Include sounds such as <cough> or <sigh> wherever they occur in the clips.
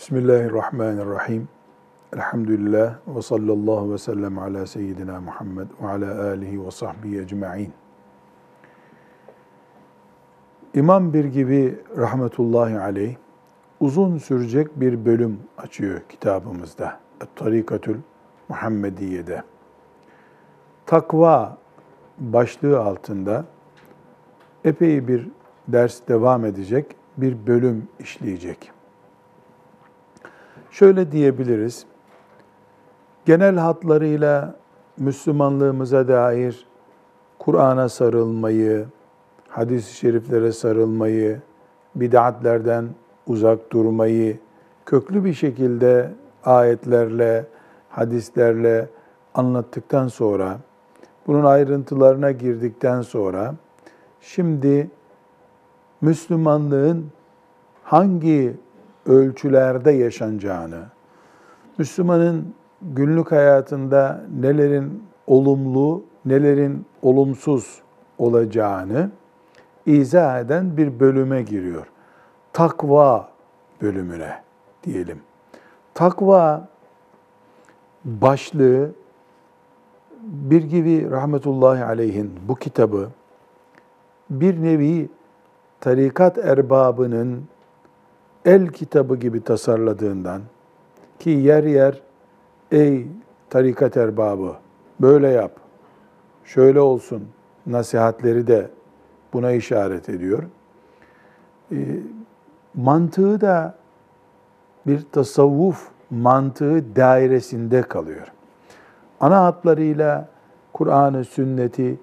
Bismillahirrahmanirrahim. Elhamdülillah ve sallallahu ve sellem ala seyyidina Muhammed ve ala alihi ve sahbihi ecma'in. İmam bir gibi rahmetullahi aleyh uzun sürecek bir bölüm açıyor kitabımızda. Tarikatül Muhammediye'de. Takva başlığı altında epey bir ders devam edecek, bir bölüm işleyecek. Şöyle diyebiliriz. Genel hatlarıyla Müslümanlığımıza dair Kur'an'a sarılmayı, hadis-i şeriflere sarılmayı, bid'atlerden uzak durmayı köklü bir şekilde ayetlerle, hadislerle anlattıktan sonra, bunun ayrıntılarına girdikten sonra, şimdi Müslümanlığın hangi ölçülerde yaşanacağını, Müslümanın günlük hayatında nelerin olumlu, nelerin olumsuz olacağını izah eden bir bölüme giriyor. Takva bölümüne diyelim. Takva başlığı bir gibi rahmetullahi aleyhin bu kitabı bir nevi tarikat erbabının el kitabı gibi tasarladığından ki yer yer ey tarikat erbabı böyle yap, şöyle olsun nasihatleri de buna işaret ediyor. E, mantığı da bir tasavvuf mantığı dairesinde kalıyor. Ana hatlarıyla Kur'an'ı, sünneti,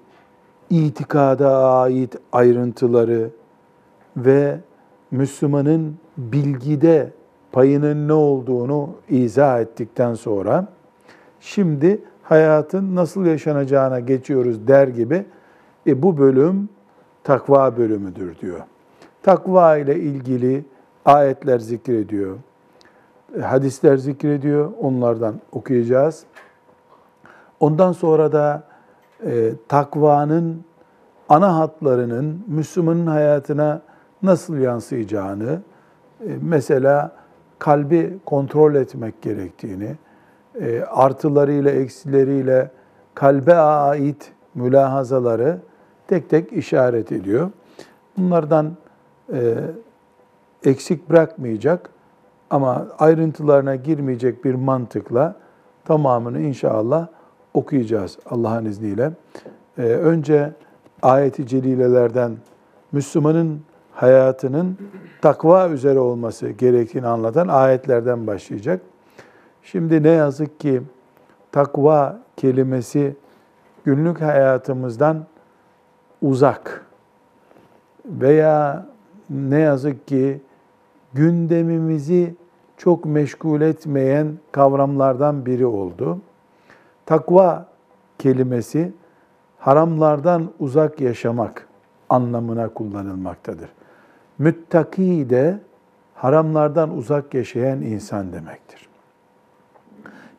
itikada ait ayrıntıları ve Müslümanın bilgide payının ne olduğunu izah ettikten sonra şimdi hayatın nasıl yaşanacağına geçiyoruz der gibi e, bu bölüm takva bölümüdür diyor. Takva ile ilgili ayetler zikrediyor. E, hadisler zikrediyor. Onlardan okuyacağız. Ondan sonra da e, takvanın ana hatlarının Müslümanın hayatına nasıl yansıyacağını, e, mesela kalbi kontrol etmek gerektiğini, e, artılarıyla eksileriyle kalbe ait mülahazaları tek tek işaret ediyor. Bunlardan e, eksik bırakmayacak ama ayrıntılarına girmeyecek bir mantıkla tamamını inşallah okuyacağız Allah'ın izniyle. Önce ayeti celilelerden Müslümanın hayatının takva üzere olması gerektiğini anlatan ayetlerden başlayacak. Şimdi ne yazık ki takva kelimesi günlük hayatımızdan uzak veya ne yazık ki gündemimizi çok meşgul etmeyen kavramlardan biri oldu. Takva kelimesi haramlardan uzak yaşamak anlamına kullanılmaktadır. Müttaki de haramlardan uzak yaşayan insan demektir.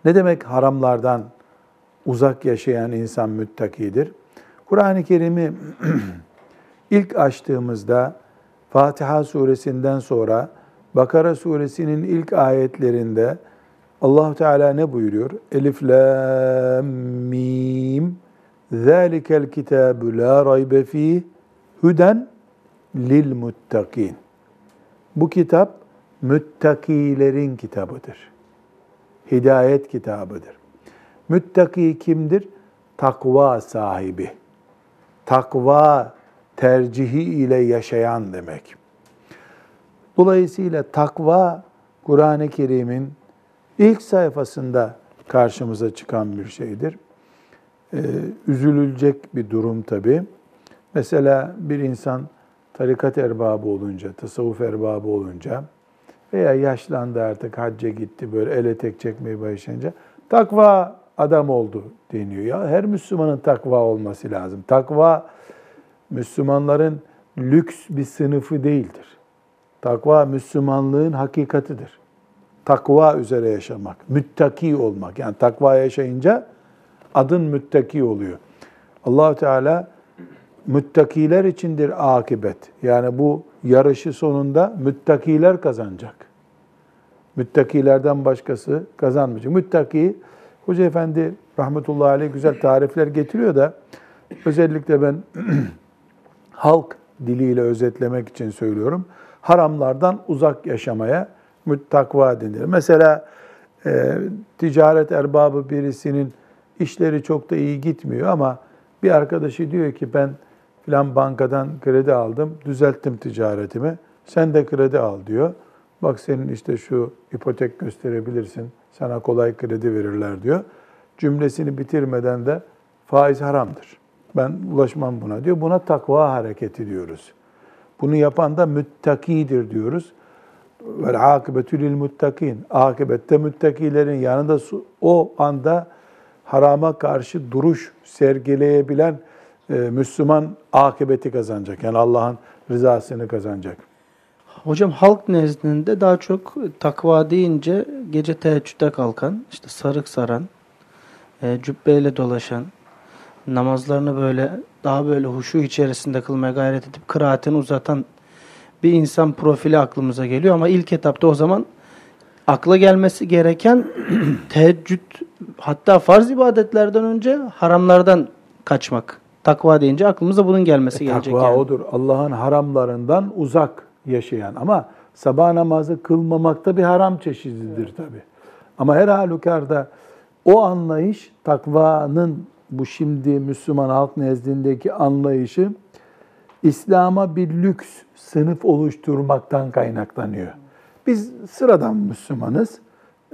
Ne demek haramlardan uzak yaşayan insan müttakidir? Kur'an-ı Kerim'i <clears throat> ilk açtığımızda Fatiha suresinden sonra Bakara suresinin ilk ayetlerinde Allah Teala ne buyuruyor? Elif lam mim Zalikel kitabu la raybe fih huden lil muttakin. Bu kitap müttakilerin kitabıdır. Hidayet kitabıdır. Müttaki kimdir? Takva sahibi. Takva tercihi ile yaşayan demek. Dolayısıyla takva Kur'an-ı Kerim'in ilk sayfasında karşımıza çıkan bir şeydir. Ee, üzülülecek bir durum tabii. Mesela bir insan tarikat erbabı olunca, tasavvuf erbabı olunca veya yaşlandı artık hacca gitti böyle ele tek çekmeye başlayınca takva adam oldu deniyor. Ya her Müslümanın takva olması lazım. Takva Müslümanların lüks bir sınıfı değildir. Takva Müslümanlığın hakikatidir. Takva üzere yaşamak, müttaki olmak. Yani takva yaşayınca adın müttaki oluyor. allah Teala müttakiler içindir akibet. Yani bu yarışı sonunda müttakiler kazanacak. Müttakilerden başkası kazanmayacak. Müttaki, Hoca Efendi rahmetullahi aleyh güzel tarifler getiriyor da özellikle ben <clears throat> halk diliyle özetlemek için söylüyorum. Haramlardan uzak yaşamaya müttakva denir. Mesela e, ticaret erbabı birisinin işleri çok da iyi gitmiyor ama bir arkadaşı diyor ki ben filan bankadan kredi aldım, düzelttim ticaretimi. Sen de kredi al diyor. Bak senin işte şu ipotek gösterebilirsin. Sana kolay kredi verirler diyor. Cümlesini bitirmeden de faiz haramdır. Ben ulaşmam buna diyor. Buna takva hareketi diyoruz. Bunu yapan da müttakidir diyoruz. Vel akıbetü lil muttakin. Akıbette müttakilerin yanında o anda harama karşı duruş sergileyebilen Müslüman akıbeti kazanacak. Yani Allah'ın rızasını kazanacak. Hocam halk nezdinde daha çok takva deyince gece teheccüde kalkan, işte sarık saran, e, cübbeyle dolaşan, namazlarını böyle daha böyle huşu içerisinde kılmaya gayret edip kıraatini uzatan bir insan profili aklımıza geliyor ama ilk etapta o zaman akla gelmesi gereken <clears throat> teheccüd hatta farz ibadetlerden önce haramlardan kaçmak. Takva deyince aklımıza bunun gelmesi e, gelecek. Takva yani. odur. Allah'ın haramlarından uzak yaşayan ama sabah namazı kılmamakta bir haram çeşididir evet. tabi. Ama her halükarda o anlayış takvanın bu şimdi Müslüman halk nezdindeki anlayışı İslam'a bir lüks sınıf oluşturmaktan kaynaklanıyor. Biz sıradan Müslümanız.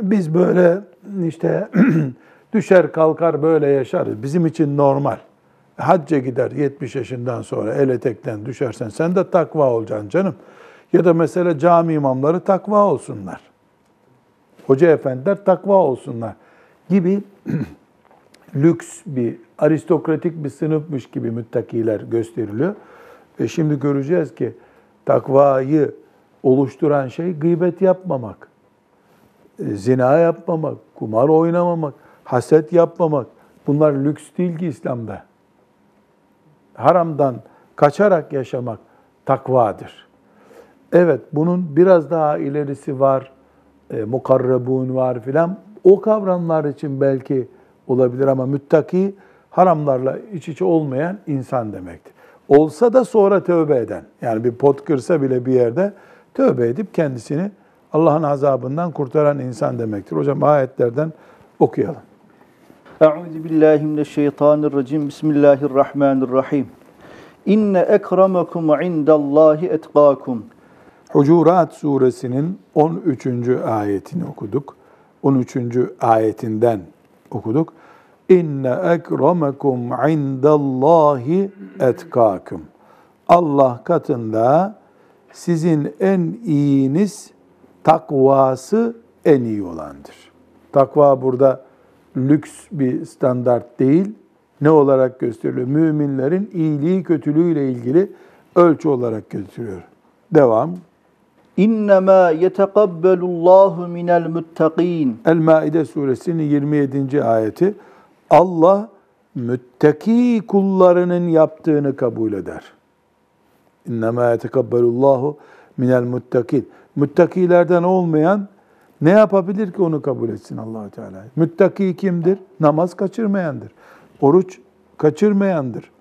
Biz böyle işte <clears throat> düşer kalkar böyle yaşarız. Bizim için normal. Hacca gider 70 yaşından sonra el etekten düşersen sen de takva olacaksın canım. Ya da mesela cami imamları takva olsunlar. Hoca efendiler takva olsunlar gibi <clears throat> lüks bir, aristokratik bir sınıfmış gibi müttakiler gösteriliyor. Ve şimdi göreceğiz ki takvayı oluşturan şey gıybet yapmamak, e, zina yapmamak, kumar oynamamak, haset yapmamak. Bunlar lüks değil ki İslam'da. Haramdan kaçarak yaşamak takvadır. Evet bunun biraz daha ilerisi var, e, mukarrabun var filan. O kavramlar için belki olabilir ama müttaki haramlarla iç içe olmayan insan demektir. Olsa da sonra tövbe eden. Yani bir pot kırsa bile bir yerde tövbe edip kendisini Allah'ın azabından kurtaran insan demektir. Hocam ayetlerden okuyalım. Euzu billahi mineşşeytanirracim. Bismillahirrahmanirrahim. İnne ekremekum indallahi etqakum. Hucurat suresinin 13. ayetini okuduk. 13. ayetinden okuduk. İnne ekremekum indallahi etkakum. Allah katında sizin en iyiniz takvası en iyi olandır. Takva burada lüks bir standart değil. Ne olarak gösteriliyor? Müminlerin iyiliği kötülüğüyle ilgili ölçü olarak gösteriyor. Devam. İnnemâ yetekabbelullâhu minel muttaqîn. El-Maide suresinin 27. ayeti. Allah müttaki kullarının yaptığını kabul eder. İnnemâ yetekabbelullâhu minel muttakin. Müttakilerden olmayan ne yapabilir ki onu kabul etsin allah Teala? Müttaki kimdir? Namaz kaçırmayandır. Oruç kaçırmayandır.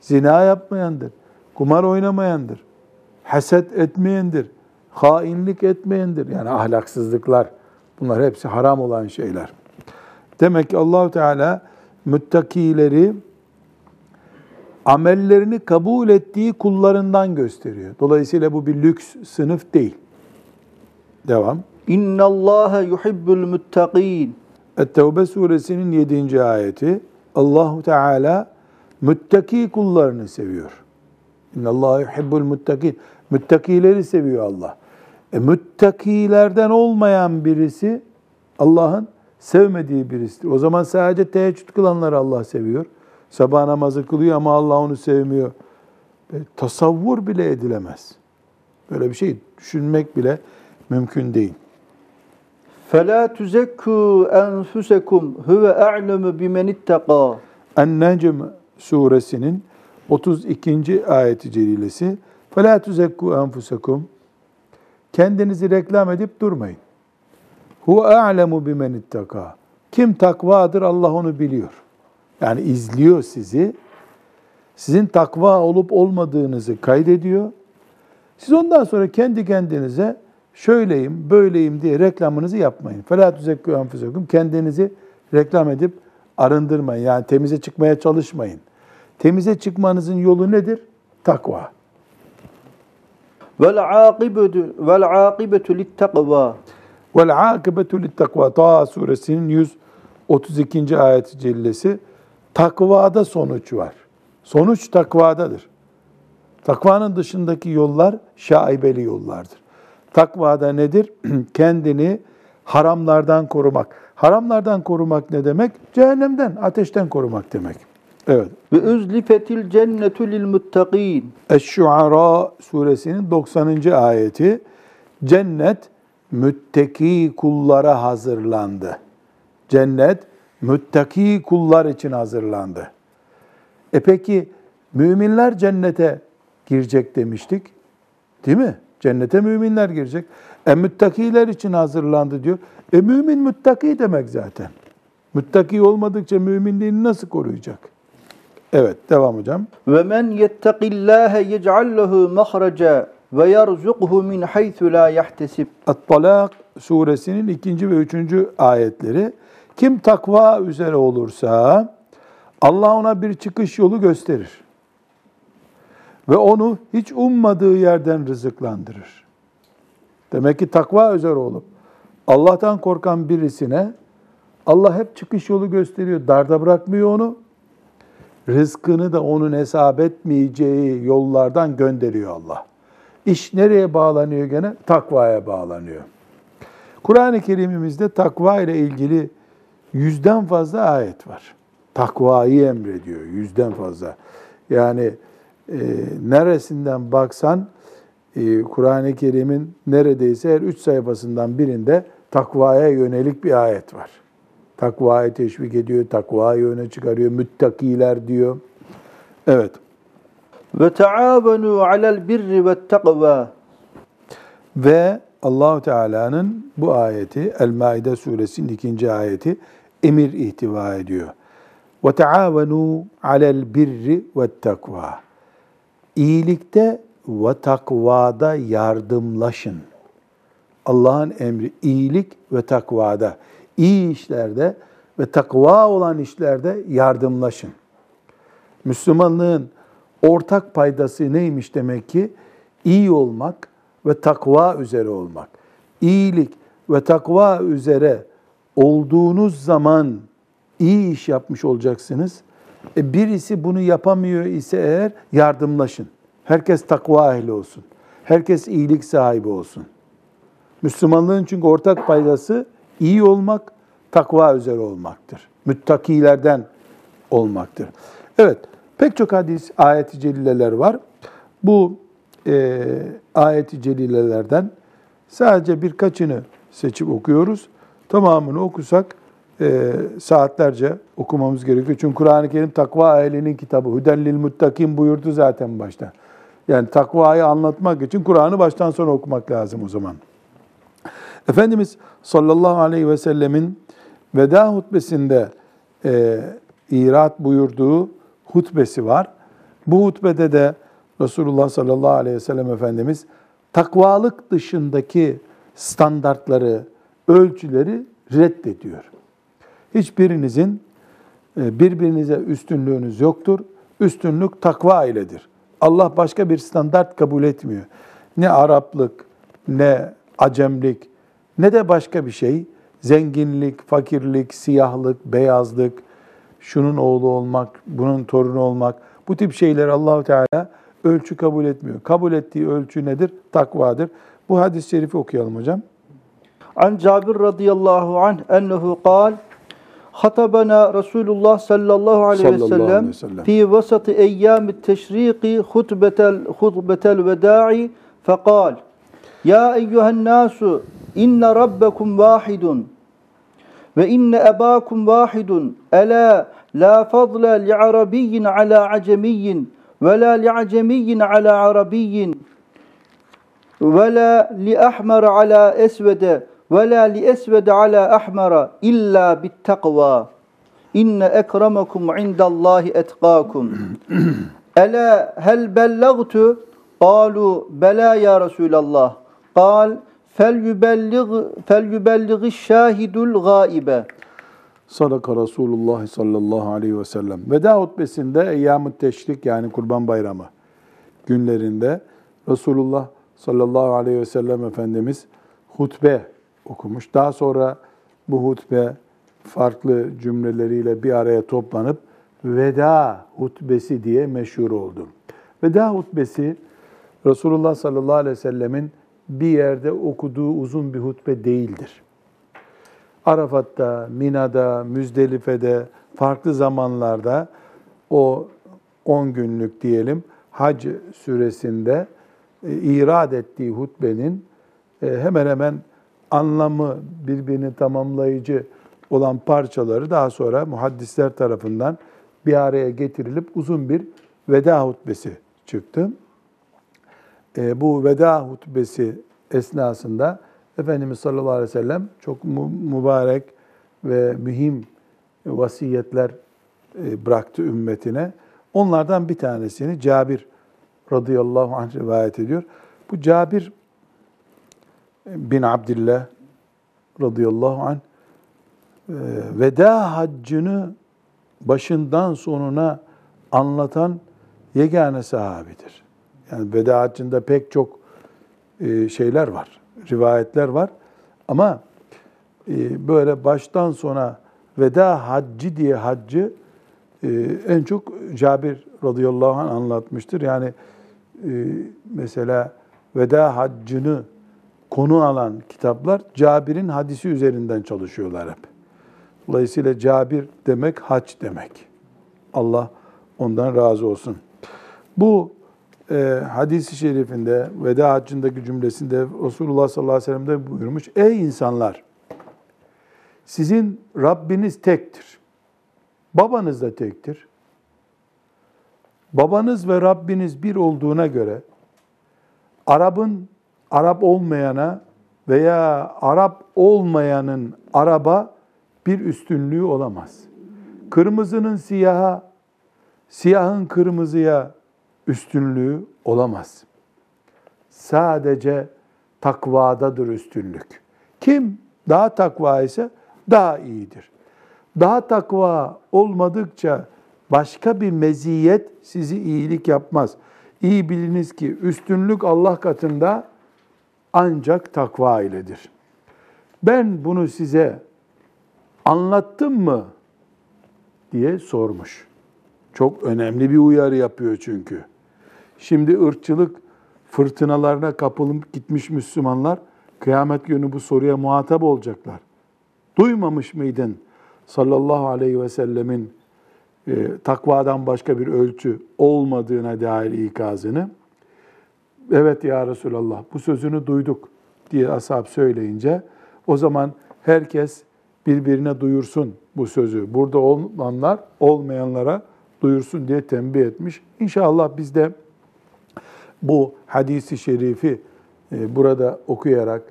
Zina yapmayandır. Kumar oynamayandır. Haset etmeyendir. Hainlik etmeyendir. Yani ahlaksızlıklar. Bunlar hepsi haram olan şeyler. Demek ki allah Teala müttakileri amellerini kabul ettiği kullarından gösteriyor. Dolayısıyla bu bir lüks sınıf değil. Devam. İnna Allah yuhibbul muttaqin. Et-Tevbe suresinin 7. ayeti. Allahu Teala müttaki kullarını seviyor. İnna Allah yuhibbul muttakin. Müttakileri seviyor Allah. E, müttakilerden olmayan birisi Allah'ın sevmediği birisidir. O zaman sadece teheccüd kılanları Allah seviyor. Sabah namazı kılıyor ama Allah onu sevmiyor. E, tasavvur bile edilemez. Böyle bir şey düşünmek bile mümkün değil. فَلَا تُزَكُّوا أَنْفُسَكُمْ هُوَ أَعْلَمُ بِمَنِ اتَّقَى En-Necm suresinin 32. ayeti celilesi فَلَا تُزَكُّوا أَنْفُسَكُمْ Kendinizi reklam edip durmayın. Huve a'lemu bimen ittaka. Kim takvadır Allah onu biliyor. Yani izliyor sizi. Sizin takva olup olmadığınızı kaydediyor. Siz ondan sonra kendi kendinize şöyleyim, böyleyim diye reklamınızı yapmayın. فَلَا تُزَكُّوا أَنْفُسَكُمْ Kendinizi reklam edip arındırmayın. Yani temize çıkmaya çalışmayın. Temize çıkmanızın yolu nedir? Takva. Vel akibetu vel akibetu littakva. Vel akibetu littakva. Taha suresinin 132. ayet-i cellesi. Takvada sonuç var. Sonuç takvadadır. Takvanın dışındaki yollar şaibeli yollardır. Takvada nedir? <clears throat> Kendini haramlardan korumak. Haramlardan korumak ne demek? Cehennemden, ateşten korumak demek. Evet. Ve üzlifetil cennetu lil muttaqin. Eş-Şuara suresinin 90. ayeti. Cennet müttaki kullara hazırlandı. Cennet müttaki kullar için hazırlandı. E peki müminler cennete girecek demiştik. Değil mi? Cennete müminler girecek. E müttakiler için hazırlandı diyor. E mümin müttaki demek zaten. Müttaki olmadıkça müminliğini nasıl koruyacak? Evet, devam hocam. Ve men yettakillâhe yec'al lehu mahraca ve yerzukhu min haythu la yahtesib. At-Talak suresinin ikinci ve üçüncü ayetleri. Kim takva üzere olursa Allah ona bir çıkış yolu gösterir. Ve onu hiç ummadığı yerden rızıklandırır. Demek ki takva üzere olup Allah'tan korkan birisine Allah hep çıkış yolu gösteriyor. Darda bırakmıyor onu. Rızkını da onun hesap etmeyeceği yollardan gönderiyor Allah. İş nereye bağlanıyor gene? Takvaya bağlanıyor. Kur'an-ı Kerim'imizde takva ile ilgili yüzden fazla ayet var. Takvayı emrediyor yüzden fazla. Yani neresinden baksan e, Kur'an-ı Kerim'in neredeyse her üç sayfasından birinde takvaya yönelik bir ayet var. Takvayı teşvik ediyor, takvayı öne çıkarıyor, müttakiler diyor. Evet. Ve taavenu alel birri ve takva. Ve Allahu Teala'nın bu ayeti El-Maide suresinin ikinci ayeti emir ihtiva ediyor. Ve taavenu alel birri ve takva. İyilikte ve takvada yardımlaşın. Allah'ın emri iyilik ve takvada, iyi işlerde ve takva olan işlerde yardımlaşın. Müslümanlığın ortak paydası neymiş demek ki? İyi olmak ve takva üzere olmak. İyilik ve takva üzere olduğunuz zaman iyi iş yapmış olacaksınız. E birisi bunu yapamıyor ise eğer yardımlaşın. Herkes takva ehli olsun. Herkes iyilik sahibi olsun. Müslümanlığın çünkü ortak paydası iyi olmak, takva üzere olmaktır. Müttakilerden olmaktır. Evet, pek çok hadis, ayet-i celileler var. Bu e, ayet-i celilelerden sadece birkaçını seçip okuyoruz. Tamamını okusak e, saatlerce okumamız gerekiyor. Çünkü Kur'an-ı Kerim takva ehlinin kitabı. Hüdellil muttakin buyurdu zaten başta. Yani takvayı anlatmak için Kur'an'ı baştan sona okumak lazım o zaman. Efendimiz sallallahu aleyhi ve sellemin veda hutbesinde e, irat buyurduğu hutbesi var. Bu hutbede de Resulullah sallallahu aleyhi ve sellem Efendimiz takvalık dışındaki standartları, ölçüleri reddediyor. Hiçbirinizin e, birbirinize üstünlüğünüz yoktur. Üstünlük takva iledir. Allah başka bir standart kabul etmiyor. Ne Araplık, ne Acemlik, ne de başka bir şey. Zenginlik, fakirlik, siyahlık, beyazlık, şunun oğlu olmak, bunun torunu olmak, bu tip şeyler Allahu Teala ölçü kabul etmiyor. Kabul ettiği ölçü nedir? Takvadır. Bu hadis-i şerifi okuyalım hocam. An Cabir radıyallahu anh ennehu kal Hatabana Resulullah sallallahu aleyhi ve sellem fi vasati eyyami teşriki hutbetel hutbetel veda'i fekal Ya eyyühen nasu inne rabbekum vahidun ve inne ebakum vahidun ela la fadla li arabiyyin ala acemiyyin ve la li acemiyyin ala arabiyyin ve la li ahmer ala esvede وَلَا لِأَسْوَدَ عَلَى أَحْمَرَ إِلَّا بِالتَّقْوَى إِنَّ أَكْرَمَكُمْ عِنْدَ اللّٰهِ اَتْقَاكُمْ <clears throat> أَلَا هَلْ بَلَّغْتُ قَالُوا بَلَا يَا رَسُولَ اللّٰهِ قَالْ فَلْيُبَلِّغ, فَلْيُبَلِّغِ الشَّاهِدُ الْغَائِبَ Sadaka Resulullah sallallahu aleyhi ve sellem. Veda hutbesinde Eyyam-ı Teşrik yani Kurban Bayramı günlerinde Resulullah sallallahu aleyhi ve sellem Efendimiz hutbe okumuş. Daha sonra bu hutbe farklı cümleleriyle bir araya toplanıp veda hutbesi diye meşhur oldu. Veda hutbesi Resulullah sallallahu aleyhi ve sellemin bir yerde okuduğu uzun bir hutbe değildir. Arafat'ta, Mina'da, Müzdelife'de, farklı zamanlarda o 10 günlük diyelim hac süresinde e, irad ettiği hutbenin e, hemen hemen anlamı birbirini tamamlayıcı olan parçaları daha sonra muhaddisler tarafından bir araya getirilip uzun bir veda hutbesi çıktı. E, bu veda hutbesi esnasında Efendimiz sallallahu aleyhi ve sellem çok mübarek ve mühim vasiyetler e, bıraktı ümmetine. Onlardan bir tanesini Cabir radıyallahu anh rivayet ediyor. Bu Cabir bin Abdillah radıyallahu anh e, veda haccını başından sonuna anlatan yegane sahabidir. Yani veda haccında pek çok e, şeyler var, rivayetler var. Ama e, böyle baştan sona veda haccı diye haccı en çok Cabir radıyallahu anh anlatmıştır. Yani mesela veda haccını konu alan kitaplar Cabir'in hadisi üzerinden çalışıyorlar hep. Dolayısıyla Cabir demek hac demek. Allah ondan razı olsun. Bu e, hadisi şerifinde veda haccındaki cümlesinde Resulullah sallallahu aleyhi ve sellem de buyurmuş. Ey insanlar! Sizin Rabbiniz tektir. Babanız da tektir. Babanız ve Rabbiniz bir olduğuna göre Arap'ın Arap olmayana veya Arap olmayanın araba bir üstünlüğü olamaz. Kırmızının siyaha, siyahın kırmızıya üstünlüğü olamaz. Sadece takvadadır üstünlük. Kim daha takva ise daha iyidir. Daha takva olmadıkça başka bir meziyet sizi iyilik yapmaz. İyi biliniz ki üstünlük Allah katında ancak takva iledir. Ben bunu size anlattım mı diye sormuş. Çok önemli bir uyarı yapıyor çünkü. Şimdi ırkçılık fırtınalarına kapılıp gitmiş Müslümanlar kıyamet günü bu soruya muhatap olacaklar. Duymamış mıydın sallallahu aleyhi ve sellemin e, takvadan başka bir ölçü olmadığına dair ikazını? Evet ya Resulallah bu sözünü duyduk diye ashab söyleyince o zaman herkes birbirine duyursun bu sözü. Burada olanlar olmayanlara duyursun diye tembih etmiş. İnşallah biz de bu hadisi şerifi e, burada okuyarak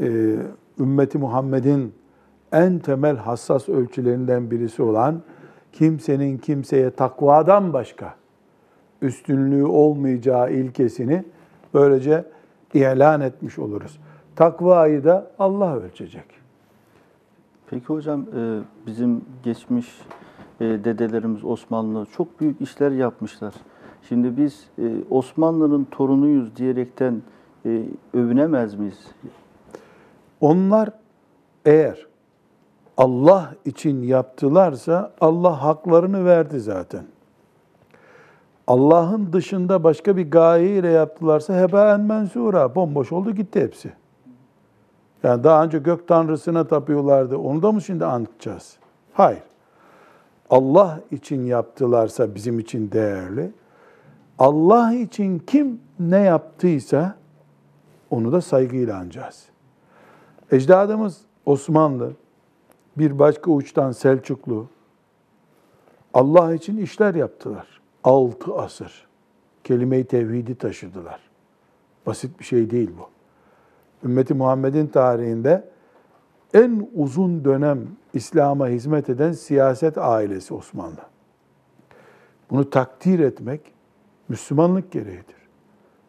e, ümmeti Muhammed'in en temel hassas ölçülerinden birisi olan kimsenin kimseye takvadan başka üstünlüğü olmayacağı ilkesini böylece ilan etmiş oluruz. Takvayı da Allah ölçecek. Peki hocam e, bizim geçmiş e, dedelerimiz Osmanlı çok büyük işler yapmışlar. Şimdi biz e, Osmanlı'nın torunuyuz diyerekten övünemez miyiz? Onlar eğer Allah için yaptılarsa Allah haklarını verdi zaten. Allah'ın dışında başka bir gayeyle yaptılarsa hebaen mensura, bomboş oldu gitti hepsi. Yani daha önce gök tanrısına tapıyorlardı. Onu da mı şimdi anlatacağız? Hayır. Allah için yaptılarsa bizim için değerli. Allah için kim ne yaptıysa onu da saygıyla anacağız. Ecdadımız Osmanlı, bir başka uçtan Selçuklu, Allah için işler yaptılar. Altı asır. Kelime-i tevhidi taşıdılar. Basit bir şey değil bu. Ümmeti Muhammed'in tarihinde en uzun dönem İslam'a hizmet eden siyaset ailesi Osmanlı. Bunu takdir etmek Müslümanlık gereğidir.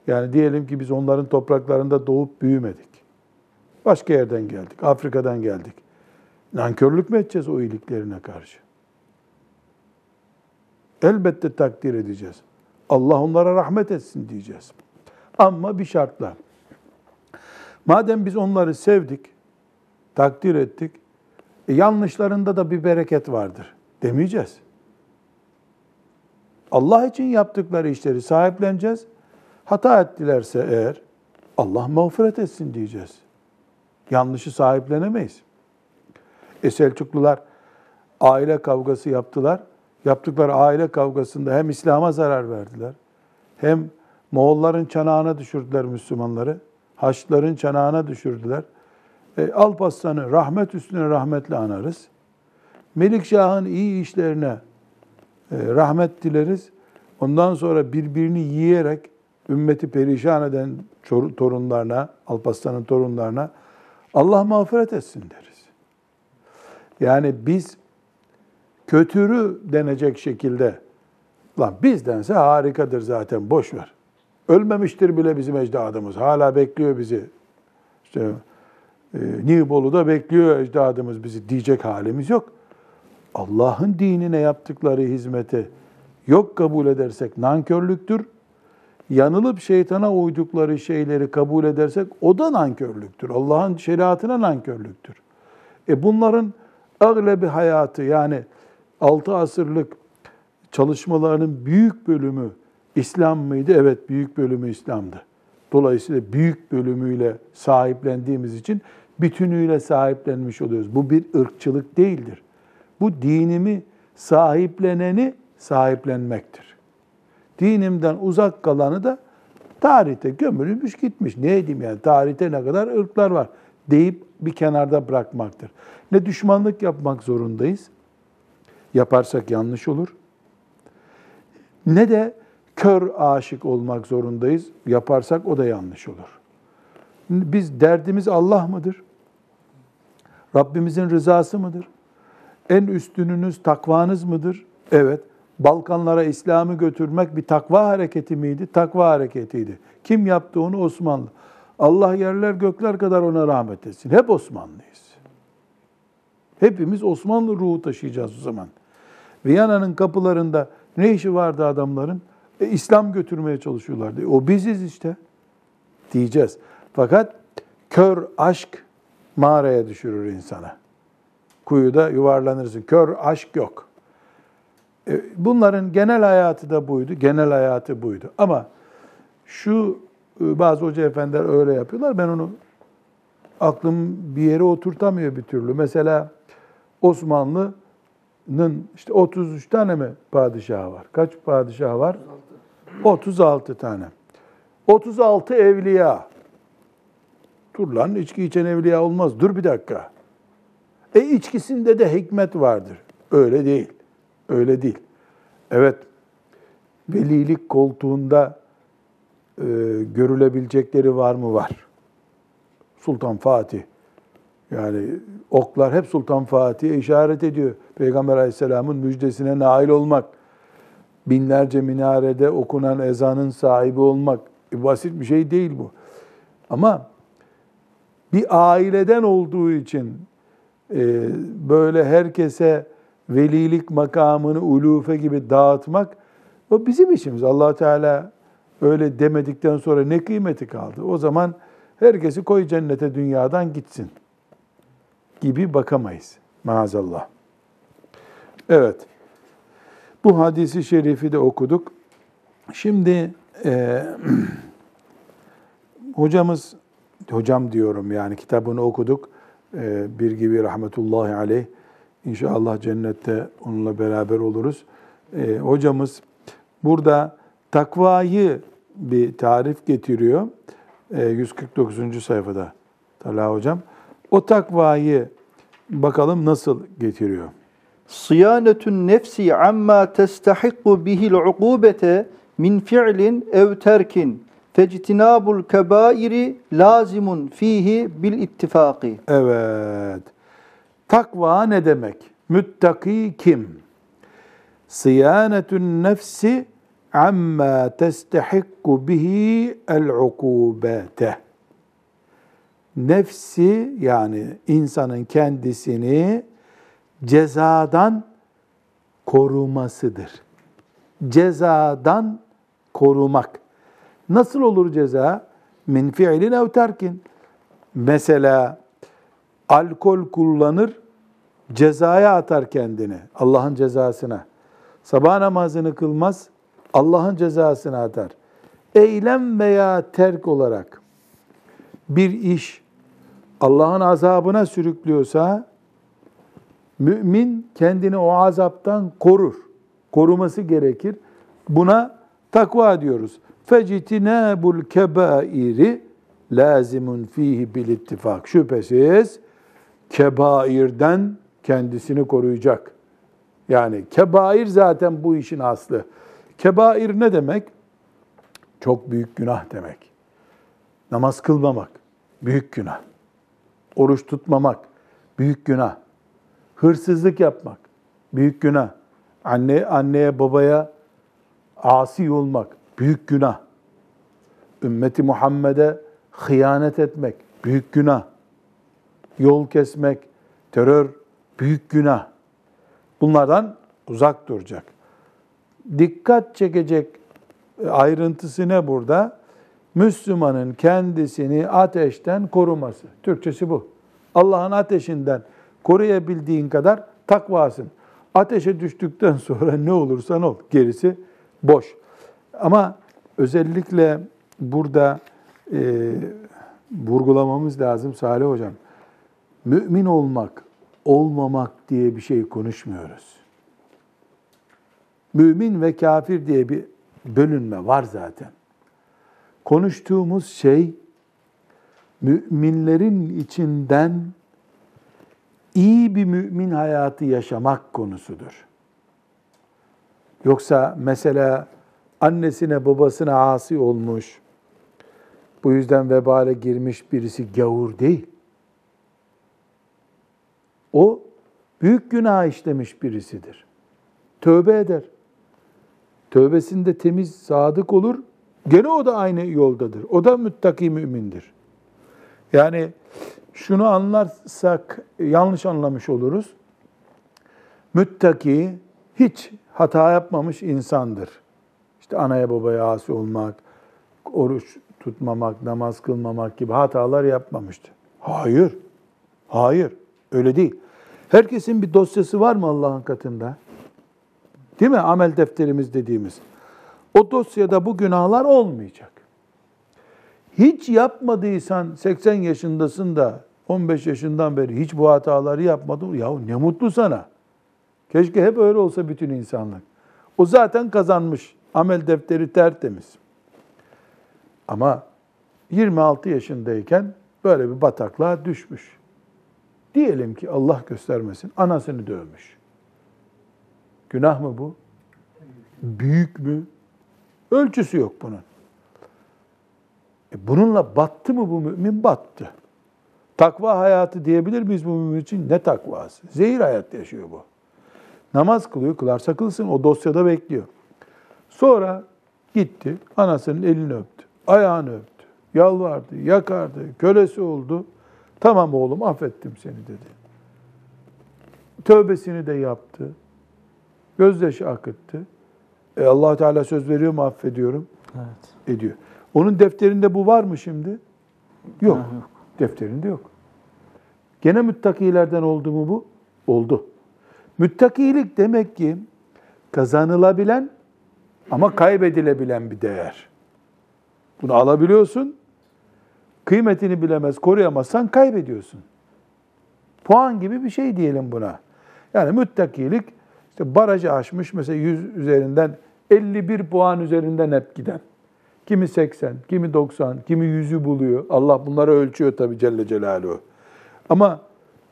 Yani diyelim ki biz onların topraklarında doğup büyümedik. Başka yerden geldik, Afrika'dan geldik. Nankörlük mü edeceğiz o iyiliklerine karşı? Elbette takdir edeceğiz. Allah onlara rahmet etsin diyeceğiz. Ama bir şartla. Madem biz onları sevdik, takdir ettik, e, yanlışlarında da bir bereket vardır demeyeceğiz. Allah için yaptıkları işleri sahipleneceğiz. Hata ettilerse eğer Allah mağfiret etsin diyeceğiz. Yanlışı sahiplenemeyiz. E Selçuklular aile kavgası yaptılar. Yaptıkları aile kavgasında hem İslam'a zarar verdiler, hem Moğolların çanağına düşürdüler Müslümanları, Haçlıların çanağına düşürdüler. E, Alparslan'ı rahmet üstüne rahmetle anarız. Melikşah'ın iyi işlerine e, rahmet dileriz. Ondan sonra birbirini yiyerek ümmeti perişan eden torunlarına, Alparslan'ın torunlarına Allah mağfiret etsin deriz. Yani biz kötürü denecek şekilde lan bizdense harikadır zaten boş ver. Ölmemiştir bile bizim ecdadımız. Hala bekliyor bizi. İşte e, Nibolu'da bekliyor ecdadımız bizi diyecek halimiz yok. Allah'ın dinine yaptıkları hizmeti yok kabul edersek nankörlüktür. Yanılıp şeytana uydukları şeyleri kabul edersek o da nankörlüktür. Allah'ın şeriatına nankörlüktür. E bunların aglebi hayatı yani 6 asırlık çalışmalarının büyük bölümü İslam mıydı? Evet büyük bölümü İslam'dı. Dolayısıyla büyük bölümüyle sahiplendiğimiz için bütünüyle sahiplenmiş oluyoruz. Bu bir ırkçılık değildir. Bu dinimi sahipleneni sahiplenmektir. Dinimden uzak kalanı da tarihte gömülmüş gitmiş. Ne edeyim yani tarihte ne kadar ırklar var deyip bir kenarda bırakmaktır. Ne düşmanlık yapmak zorundayız. Yaparsak yanlış olur. Ne de kör aşık olmak zorundayız. Yaparsak o da yanlış olur. Biz derdimiz Allah mıdır? Rabbimizin rızası mıdır? En üstününüz takvanız mıdır? Evet. Balkanlara İslam'ı götürmek bir takva hareketi miydi? Takva hareketiydi. Kim yaptı onu? Osmanlı. Allah yerler gökler kadar ona rahmet etsin. Hep Osmanlıyız. Hepimiz Osmanlı ruhu taşıyacağız o zaman. Viyana'nın kapılarında ne işi vardı adamların? E, İslam götürmeye çalışıyorlardı. O biziz işte diyeceğiz. Fakat kör aşk mağaraya düşürür insana. Kuyuda yuvarlanırsın. Kör aşk yok. E, bunların genel hayatı da buydu. Genel hayatı buydu. Ama şu e, bazı hoca efendiler öyle yapıyorlar. Ben onu aklım bir yere oturtamıyor bir türlü. Mesela Osmanlı'nın işte 33 tane mi padişahı var? Kaç padişahı var? 36 tane. 36 evliya. Dur lan içki içen evliya olmaz. Dur bir dakika. E içkisinde de hikmet vardır. Öyle değil. Öyle değil. Evet, velilik koltuğunda e, görülebilecekleri var mı? Var. Sultan Fatih. Yani oklar hep Sultan Fatih'e işaret ediyor. Peygamber Aleyhisselam'ın müjdesine nail olmak, binlerce minarede okunan ezanın sahibi olmak e, basit bir şey değil bu. Ama bir aileden olduğu için e, böyle herkese velilik makamını ulufe gibi dağıtmak o bizim işimiz. allah Teala öyle demedikten sonra ne kıymeti kaldı? O zaman herkesi koy cennete dünyadan gitsin gibi bakamayız maazallah. Evet. Bu hadisi şerifi de okuduk. Şimdi e, <clears throat> hocamız, hocam diyorum yani kitabını okuduk. E, bir gibi rahmetullahi aleyh. İnşallah cennette onunla beraber oluruz. E, hocamız burada takvayı bir tarif getiriyor. E, 149. sayfada Talha hocam. O takvayı bakalım nasıl getiriyor. Sıyanetun nefsi amma testahikku bihil ukubete min fi'lin ev terkin fectinabul kebairi lazimun fihi bil ittifaki. Evet. Takva ne demek? Müttaki kim? Sıyanetün nefsi amma testehikku bihi el-ukubete. Nefsi yani insanın kendisini cezadan korumasıdır. Cezadan korumak. Nasıl olur ceza? Min fiilin ev terkin. Mesela alkol kullanır, cezaya atar kendini. Allah'ın cezasına. Sabah namazını kılmaz, Allah'ın cezasına atar. Eylem veya terk olarak bir iş Allah'ın azabına sürüklüyorsa mümin kendini o azaptan korur. Koruması gerekir. Buna takva diyoruz. Fecitinabul kebairi lazimun fihi bil ittifak. Şüphesiz kebairden kendisini koruyacak. Yani kebair zaten bu işin aslı. Kebair ne demek? Çok büyük günah demek. Namaz kılmamak, büyük günah. Oruç tutmamak, büyük günah. Hırsızlık yapmak, büyük günah. Anne, anneye, babaya asi olmak, büyük günah. Ümmeti Muhammed'e hıyanet etmek, büyük günah. Yol kesmek, terör, büyük günah. Bunlardan uzak duracak. Dikkat çekecek ayrıntısı ne burada? Müslümanın kendisini ateşten koruması. Türkçesi bu. Allah'ın ateşinden koruyabildiğin kadar takvasın. Ateşe düştükten sonra ne olursan ol. Gerisi boş. Ama özellikle burada e, vurgulamamız lazım Salih Hocam. Mümin olmak, olmamak diye bir şey konuşmuyoruz. Mümin ve kafir diye bir bölünme var zaten. Konuştuğumuz şey müminlerin içinden iyi bir mümin hayatı yaşamak konusudur. Yoksa mesela annesine babasına asi olmuş, bu yüzden vebale girmiş birisi gavur değil. O büyük günah işlemiş birisidir. Tövbe eder. Tövbesinde temiz, sadık olur. Gene o da aynı yoldadır. O da müttaki mümindir. Yani şunu anlarsak yanlış anlamış oluruz. Müttaki hiç hata yapmamış insandır. İşte anaya babaya asi olmak, oruç tutmamak, namaz kılmamak gibi hatalar yapmamıştı. Hayır. Hayır. Öyle değil. Herkesin bir dosyası var mı Allah'ın katında? Değil mi? Amel defterimiz dediğimiz. O dosyada bu günahlar olmayacak. Hiç yapmadıysan 80 yaşındasın da 15 yaşından beri hiç bu hataları yapmadın. Ya ne mutlu sana. Keşke hep öyle olsa bütün insanlık. O zaten kazanmış. Amel defteri tertemiz. Ama 26 yaşındayken böyle bir bataklığa düşmüş. Diyelim ki Allah göstermesin anasını dövmüş. Günah mı bu? Büyük mü? Ölçüsü yok bunun. E bununla battı mı bu mümin? Battı. Takva hayatı diyebilir miyiz bu mümin için? Ne takvası? Zehir hayat yaşıyor bu. Namaz kılıyor, kılarsa kılsın. O dosyada bekliyor. Sonra gitti, anasının elini öptü, ayağını öptü, yalvardı, yakardı, kölesi oldu. Tamam oğlum affettim seni dedi. Tövbesini de yaptı. Gözyaşı akıttı. E allah Teala söz veriyor mu affediyorum? Evet. Ediyor. Onun defterinde bu var mı şimdi? Yok. Ha, yok. Defterinde yok. Gene müttakilerden oldu mu bu? Oldu. Müttakilik demek ki kazanılabilen ama kaybedilebilen bir değer. Bunu alabiliyorsun, kıymetini bilemez, koruyamazsan kaybediyorsun. Puan gibi bir şey diyelim buna. Yani müttakilik işte barajı aşmış mesela 100 üzerinden 51 puan üzerinden hep giden. Kimi 80, kimi 90, kimi 100'ü buluyor. Allah bunları ölçüyor tabii Celle Celaluhu. Ama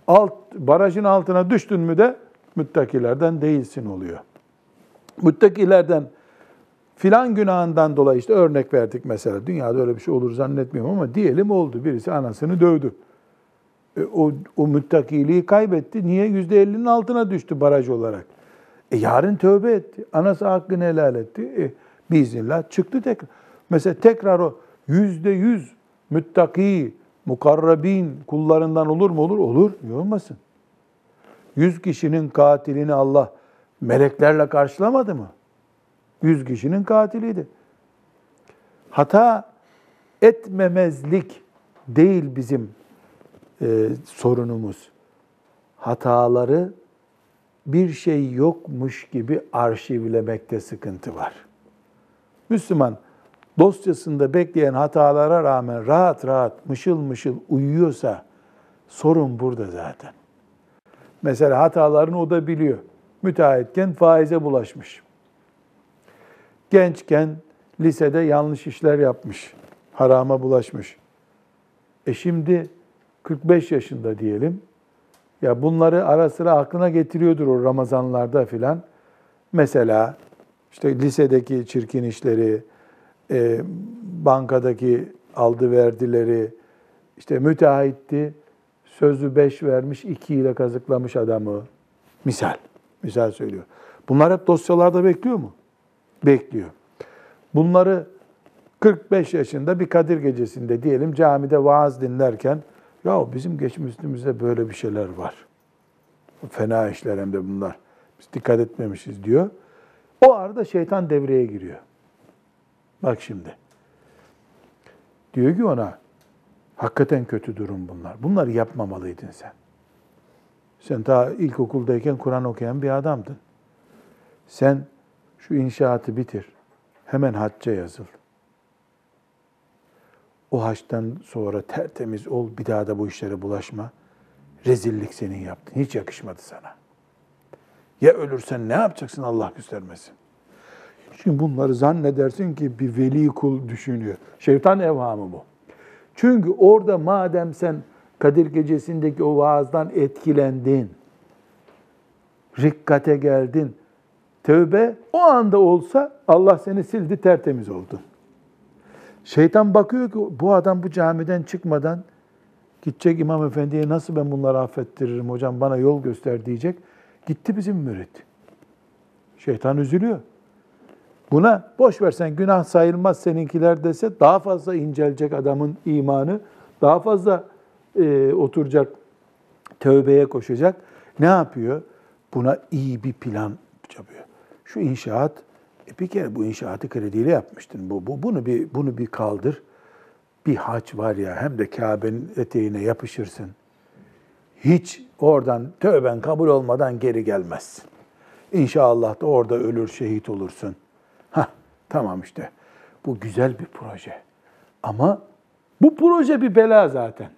alt barajın altına düştün mü de müttakilerden değilsin oluyor. Müttakilerden filan günahından dolayı işte örnek verdik mesela. Dünyada öyle bir şey olur zannetmiyorum ama diyelim oldu. Birisi anasını dövdü. E, o, o müttakiliği kaybetti. Niye? Yüzde ellinin altına düştü baraj olarak. E yarın tövbe etti. Anası hakkını helal etti. E, biiznillah çıktı tekrar. Mesela tekrar o yüzde yüz müttaki, mukarrabin kullarından olur mu? Olur. Olur. Niye olmasın? Yüz kişinin katilini Allah meleklerle karşılamadı mı? Yüz kişinin katiliydi. Hata etmemezlik değil bizim e, sorunumuz. Hataları bir şey yokmuş gibi arşivlemekte sıkıntı var. Müslüman dosyasında bekleyen hatalara rağmen rahat rahat mışıl mışıl uyuyorsa sorun burada zaten. Mesela hatalarını o da biliyor. Müteahhitken faize bulaşmış. Gençken lisede yanlış işler yapmış. Harama bulaşmış. E şimdi 45 yaşında diyelim. Ya bunları ara sıra aklına getiriyordur o Ramazanlarda filan. Mesela işte lisedeki çirkin işleri, e, bankadaki aldı verdileri, işte müteahhitti, sözü beş vermiş, iki ile kazıklamış adamı. Misal, misal söylüyor. Bunlar hep dosyalarda bekliyor mu? Bekliyor. Bunları 45 yaşında bir Kadir gecesinde diyelim camide vaaz dinlerken ya bizim geçmişimizde böyle bir şeyler var. Fena işler hem de bunlar. Biz dikkat etmemişiz diyor. O arada şeytan devreye giriyor. Bak şimdi. Diyor ki ona, hakikaten kötü durum bunlar. Bunları yapmamalıydın sen. Sen ta ilkokuldayken Kur'an okuyan bir adamdın. Sen şu inşaatı bitir. Hemen hacca yazıl. O haçtan sonra tertemiz ol, bir daha da bu işlere bulaşma. Rezillik senin yaptın. Hiç yakışmadı sana. Ya ölürsen ne yapacaksın Allah göstermesin. Şimdi bunları zannedersin ki bir veli kul düşünüyor. Şeytan evhamı bu. Çünkü orada madem sen Kadir Gecesi'ndeki o vaazdan etkilendin, rikkate geldin, tövbe o anda olsa Allah seni sildi tertemiz oldun. Şeytan bakıyor ki bu adam bu camiden çıkmadan gidecek İmam Efendi'ye nasıl ben bunları affettiririm hocam bana yol göster diyecek. Gitti bizim mürit. Şeytan üzülüyor. Buna boş versen günah sayılmaz seninkiler dese daha fazla incelecek adamın imanı, daha fazla e, oturacak, tövbeye koşacak. Ne yapıyor? Buna iyi bir plan yapıyor. Şu inşaat e bir kere bu inşaatı krediyle yapmıştın. Bu, bu bunu bir bunu bir kaldır. Bir haç var ya hem de Kabe'nin eteğine yapışırsın. Hiç oradan tövben kabul olmadan geri gelmezsin. İnşallah da orada ölür şehit olursun. Ha tamam işte. Bu güzel bir proje. Ama bu proje bir bela zaten.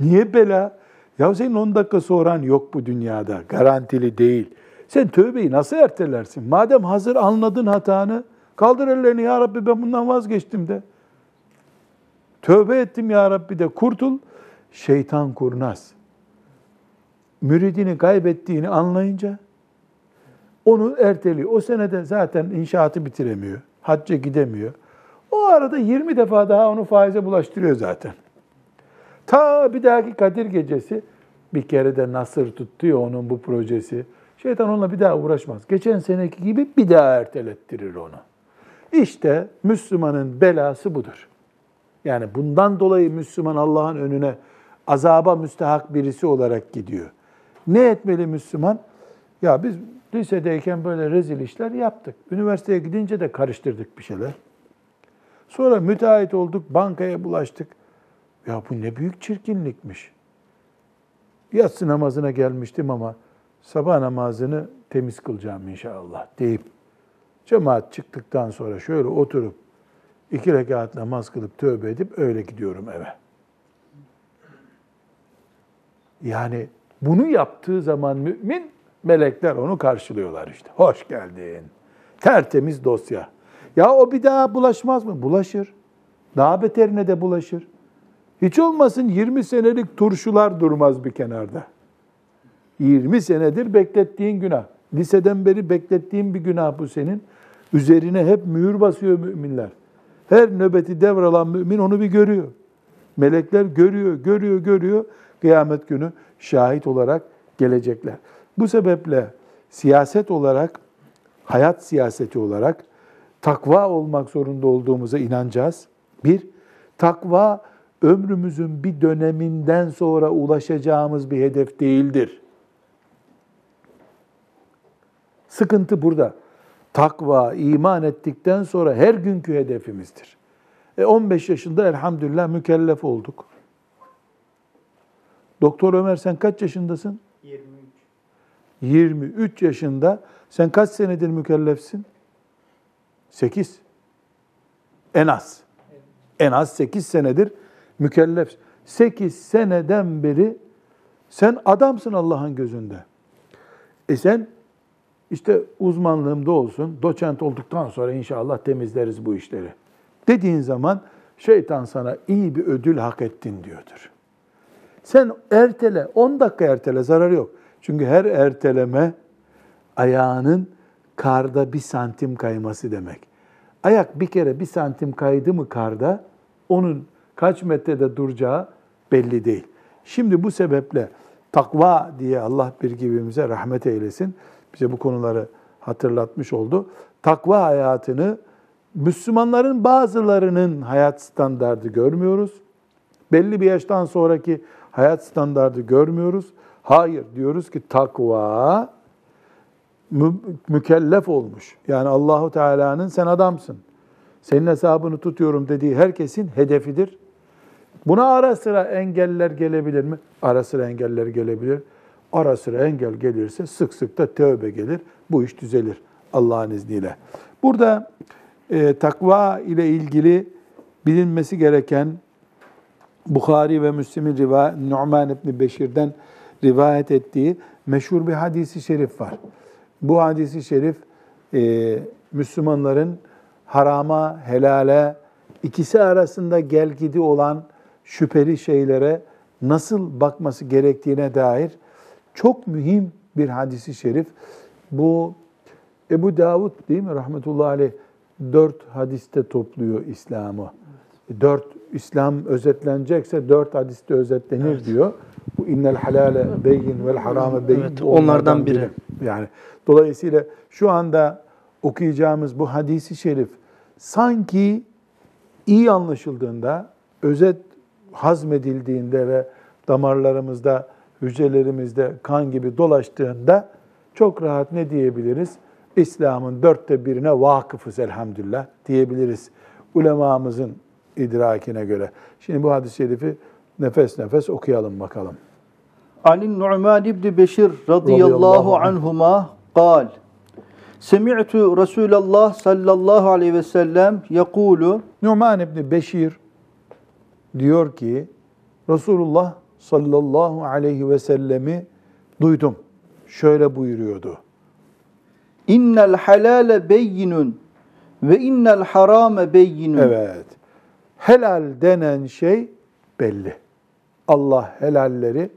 Niye bela? Ya senin 10 dakika soran yok bu dünyada. Garantili değil. Sen tövbeyi nasıl ertelersin? Madem hazır anladın hatanı, kaldır ellerini ya Rabbi ben bundan vazgeçtim de. Tövbe ettim ya Rabbi de kurtul. Şeytan kurnaz. Müridini kaybettiğini anlayınca onu erteliyor. O senede zaten inşaatı bitiremiyor. Hacca gidemiyor. O arada 20 defa daha onu faize bulaştırıyor zaten. Ta bir dahaki Kadir gecesi bir kere de nasır tuttu onun bu projesi. Şeytan onunla bir daha uğraşmaz. Geçen seneki gibi bir daha ertelettirir onu. İşte Müslümanın belası budur. Yani bundan dolayı Müslüman Allah'ın önüne azaba müstehak birisi olarak gidiyor. Ne etmeli Müslüman? Ya biz lisedeyken böyle rezil işler yaptık. Üniversiteye gidince de karıştırdık bir şeyler. Sonra müteahhit olduk, bankaya bulaştık. Ya bu ne büyük çirkinlikmiş. Yatsı namazına gelmiştim ama sabah namazını temiz kılacağım inşallah deyip cemaat çıktıktan sonra şöyle oturup iki rekat namaz kılıp tövbe edip öyle gidiyorum eve. Yani bunu yaptığı zaman mümin melekler onu karşılıyorlar işte. Hoş geldin. Tertemiz dosya. Ya o bir daha bulaşmaz mı? Bulaşır. Daha beterine de bulaşır. Hiç olmasın 20 senelik turşular durmaz bir kenarda. 20 senedir beklettiğin günah. Liseden beri beklettiğin bir günah bu senin. Üzerine hep mühür basıyor müminler. Her nöbeti devralan mümin onu bir görüyor. Melekler görüyor, görüyor, görüyor. kıyamet günü şahit olarak gelecekler. Bu sebeple siyaset olarak, hayat siyaseti olarak takva olmak zorunda olduğumuza inanacağız. Bir, takva ömrümüzün bir döneminden sonra ulaşacağımız bir hedef değildir. Sıkıntı burada. Takva, iman ettikten sonra her günkü hedefimizdir. E 15 yaşında elhamdülillah mükellef olduk. Doktor Ömer sen kaç yaşındasın? 23. 23 yaşında. Sen kaç senedir mükellefsin? 8. En az. En az 8 senedir mükellef. 8 seneden beri sen adamsın Allah'ın gözünde. E sen işte uzmanlığımda olsun, doçent olduktan sonra inşallah temizleriz bu işleri. Dediğin zaman şeytan sana iyi bir ödül hak ettin diyordur. Sen ertele, 10 dakika ertele, zararı yok. Çünkü her erteleme ayağının karda bir santim kayması demek. Ayak bir kere bir santim kaydı mı karda, onun kaç metrede duracağı belli değil. Şimdi bu sebeple takva diye Allah bir gibimize rahmet eylesin. Bize bu konuları hatırlatmış oldu. Takva hayatını Müslümanların bazılarının hayat standardı görmüyoruz. Belli bir yaştan sonraki hayat standardı görmüyoruz. Hayır diyoruz ki takva mü- mükellef olmuş. Yani Allahu Teala'nın sen adamsın. Senin hesabını tutuyorum dediği herkesin hedefidir. Buna ara sıra engeller gelebilir mi? Ara sıra engeller gelebilir. Ara sıra engel gelirse sık sık da tövbe gelir. Bu iş düzelir Allah'ın izniyle. Burada e, takva ile ilgili bilinmesi gereken Bukhari ve Müslim'in riva Nu'man İbni Beşir'den rivayet ettiği meşhur bir hadisi şerif var. Bu hadisi şerif e, Müslümanların harama, helale, ikisi arasında gelgidi olan şüpheli şeylere nasıl bakması gerektiğine dair çok mühim bir hadisi şerif. Bu Ebu Davud değil mi rahmetullahi aleyh dört hadiste topluyor İslam'ı. Dört İslam özetlenecekse dört hadiste özetlenir diyor. Bu innel halale beyin vel harame beyin. Evet, bu onlardan biri. Yani dolayısıyla şu anda okuyacağımız bu hadisi şerif sanki iyi anlaşıldığında, özet hazmedildiğinde ve damarlarımızda, hücrelerimizde kan gibi dolaştığında çok rahat ne diyebiliriz? İslam'ın dörtte birine vakıfız elhamdülillah diyebiliriz. Ulemamızın idrakine göre. Şimdi bu hadis-i şerifi nefes nefes okuyalım bakalım. Ali Nu'man ibn Beşir Radıyallahu radıyallahu anh. anhuma قال سمعت رسول الله صلى الله عليه وسلم يقول Numan İbni Beşir diyor ki Resulullah sallallahu aleyhi ve sellemi duydum. Şöyle buyuruyordu. innel halale beyinun ve innel harame beyinun. Evet. Helal denen şey belli. Allah helalleri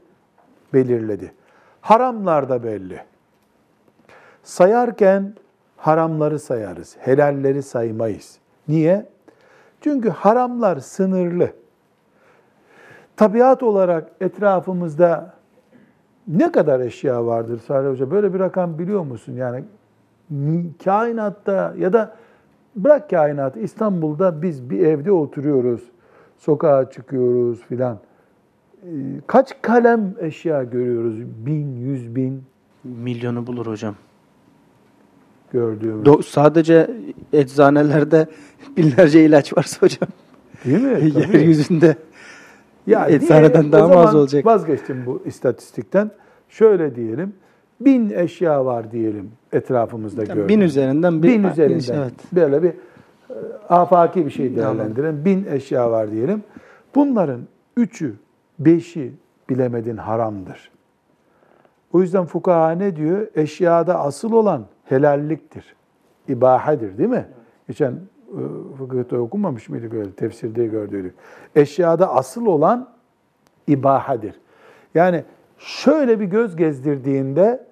belirledi. Haramlar da belli. Sayarken haramları sayarız. Helalleri saymayız. Niye? Çünkü haramlar sınırlı. Tabiat olarak etrafımızda ne kadar eşya vardır Salih Hoca? Böyle bir rakam biliyor musun? Yani kainatta ya da bırak kainatı İstanbul'da biz bir evde oturuyoruz. Sokağa çıkıyoruz filan. Ee, Kaç kalem eşya görüyoruz? Bin, yüz bin Milyonu bulur hocam. gördüğümüz. Do- sadece eczanelerde binlerce ilaç varsa hocam. Değil mi? <laughs> Tabii. Yeryüzünde. Ya Eczaneden daha mı az olacak? Vazgeçtim bu istatistikten. Şöyle diyelim. Bin eşya var diyelim etrafımızda gördüğümüz. bin üzerinden bir, bin üzerinden. bir- evet. Böyle bir e, afaki bir şey değerlendirelim. Bin eşya var diyelim. Bunların üçü, beşi bilemedin haramdır. O yüzden fukaha ne diyor? Eşyada asıl olan helalliktir. İbahedir değil mi? Geçen fıkıhta okunmamış mıydık öyle? Tefsirde gördüydük. Eşyada asıl olan ibahadır. Yani şöyle bir göz gezdirdiğinde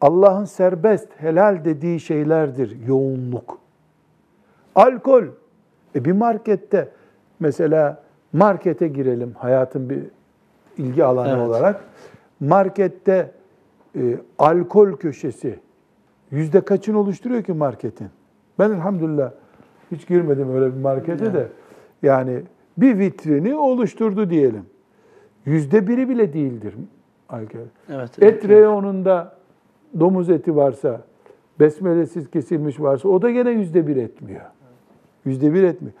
Allah'ın serbest, helal dediği şeylerdir yoğunluk. Alkol. E bir markette mesela markete girelim hayatın bir ilgi alanı Evet. olarak markette e, alkol köşesi yüzde kaçını oluşturuyor ki marketin? Ben elhamdülillah hiç girmedim öyle bir markete de. Yani bir vitrini oluşturdu diyelim. Yüzde biri bile değildir. Evet. Et reyonunda domuz eti varsa, besmelesiz kesilmiş varsa o da gene yüzde bir etmiyor. Yüzde bir etmiyor.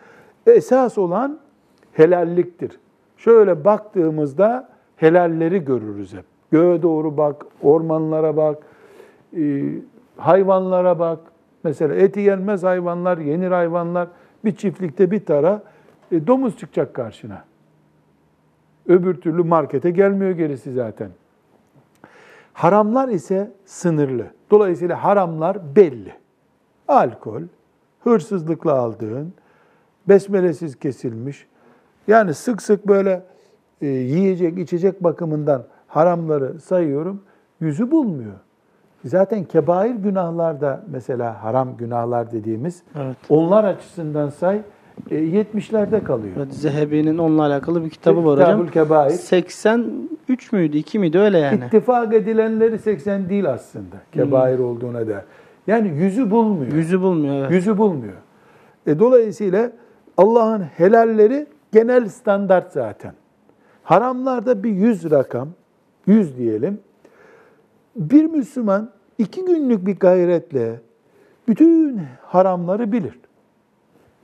Esas olan helalliktir. Şöyle baktığımızda helalleri görürüz hep. Göğe doğru bak, ormanlara bak, e, hayvanlara bak. Mesela eti yenmez hayvanlar, yenir hayvanlar. Bir çiftlikte bir tara e, domuz çıkacak karşına. Öbür türlü markete gelmiyor gerisi zaten. Haramlar ise sınırlı. Dolayısıyla haramlar belli. Alkol, hırsızlıkla aldığın, besmelesiz kesilmiş. Yani sık sık böyle e, yiyecek, içecek bakımından haramları sayıyorum. Yüzü bulmuyor. Zaten kebair günahlar da mesela haram günahlar dediğimiz Evet. onlar açısından say e, 70'lerde kalıyor. Evet, Zehebi'nin onunla alakalı bir kitabı var Kitabül hocam. Kebair. 83 müydü, 2 miydi öyle yani. İttifak edilenleri 80 değil aslında. Kebair olduğuna da. Yani yüzü bulmuyor. Yüzü bulmuyor. Evet. Yüzü bulmuyor. E, dolayısıyla Allah'ın helalleri genel standart zaten. Haramlarda bir yüz rakam, yüz diyelim. Bir Müslüman iki günlük bir gayretle bütün haramları bilir.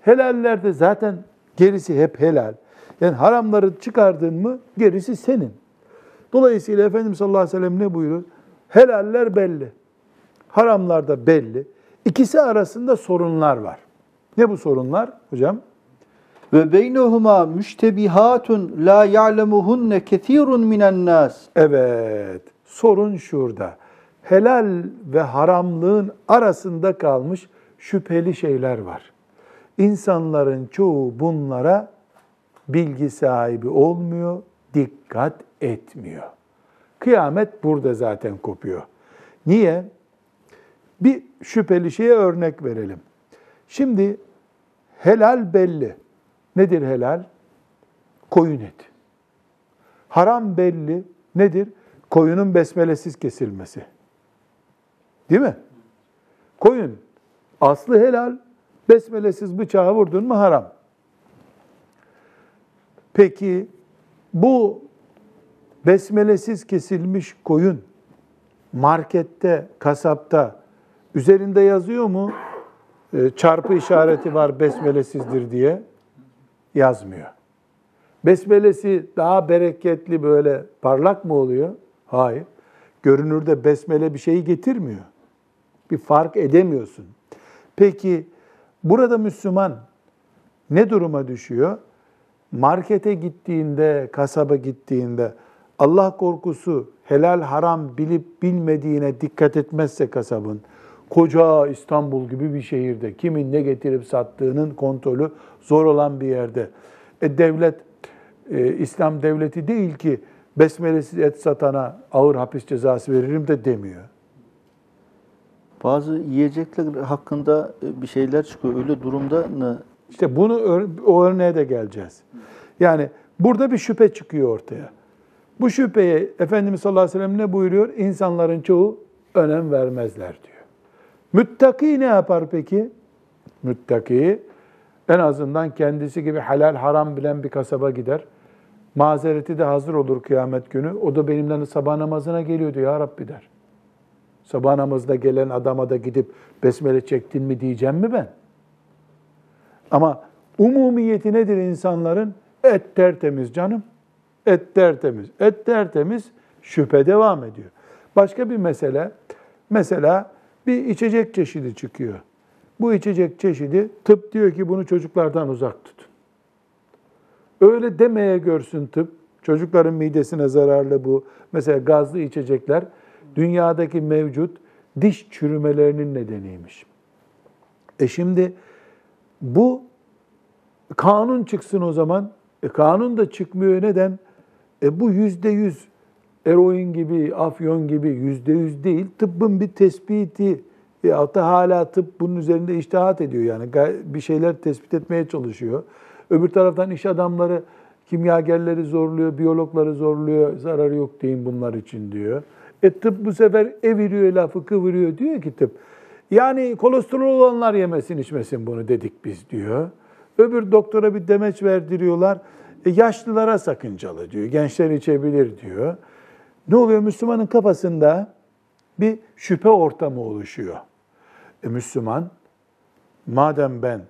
Helallerde zaten gerisi hep helal. Yani haramları çıkardın mı gerisi senin. Dolayısıyla Efendimiz sallallahu aleyhi ve sellem ne buyuruyor? Helaller belli. Haramlar da belli. İkisi arasında sorunlar var. Ne bu sorunlar hocam? Ve beynehuma müştebihatun la ya'lemuhunne kesirun minen nas. Evet, sorun şurada. Helal ve haramlığın arasında kalmış şüpheli şeyler var. İnsanların çoğu bunlara bilgi sahibi olmuyor, dikkat etmiyor. Kıyamet burada zaten kopuyor. Niye? Bir şüpheli şeye örnek verelim. Şimdi helal belli. Nedir helal? Koyun eti. Haram belli. Nedir? Koyunun besmelesiz kesilmesi. Değil mi? Koyun aslı helal, besmelesiz bıçağı vurdun mu haram. Peki bu besmelesiz kesilmiş koyun markette, kasapta üzerinde yazıyor mu? E, Çarpı işareti var besmelesizdir diye yazmıyor. Besmelesi daha bereketli böyle parlak mı oluyor? Hayır. Görünürde besmele bir şeyi getirmiyor. Bir fark edemiyorsun. Peki burada Müslüman ne duruma düşüyor? Markete gittiğinde, kasaba gittiğinde Allah korkusu helal haram bilip bilmediğine dikkat etmezse kasabın, koca İstanbul gibi bir şehirde kimin ne getirip sattığının kontrolü zor olan bir yerde. E devlet e, İslam devleti değil ki besmelesiz et satana ağır hapis cezası veririm de demiyor. Bazı yiyecekler hakkında e, bir şeyler çıkıyor. Öyle durumda ne? İşte bunu o örneğe de geleceğiz. Yani burada bir şüphe çıkıyor ortaya. Bu şüpheye Efendimiz sallallahu aleyhi ve sellem ne buyuruyor? İnsanların çoğu önem vermezler diyor. Müttaki ne yapar peki? Müttaki en azından kendisi gibi helal haram bilen bir kasaba gider. Mazereti de hazır olur kıyamet günü. O da benimle sabah namazına geliyordu ya Rabbi der. Sabah namazda gelen adama da gidip besmele çektin mi diyeceğim mi ben? Ama umumiyeti nedir insanların? Et tertemiz canım. Et tertemiz. Et tertemiz şüphe devam ediyor. Başka bir mesele, mesela bir içecek çeşidi çıkıyor. Bu içecek çeşidi tıp diyor ki bunu çocuklardan uzak tutun. Öyle demeye görsün tıp. Çocukların midesine zararlı bu. Mesela gazlı içecekler dünyadaki mevcut diş çürümelerinin nedeniymiş. E şimdi bu kanun çıksın o zaman. E kanun da çıkmıyor. Neden? E bu yüzde yüz eroin gibi, afyon gibi yüzde yüz değil. Tıbbın bir tespiti ya da hala tıp bunun üzerinde iştihat ediyor yani. Bir şeyler tespit etmeye çalışıyor. Öbür taraftan iş adamları kimyagerleri zorluyor, biyologları zorluyor, zararı yok deyin bunlar için diyor. E tıp bu sefer eviriyor lafı kıvırıyor diyor ki tıp. Yani kolesterol olanlar yemesin içmesin bunu dedik biz diyor. Öbür doktora bir demeç verdiriyorlar. E yaşlılara sakıncalı diyor. Gençler içebilir diyor. Ne oluyor? Müslümanın kafasında bir şüphe ortamı oluşuyor. E Müslüman madem ben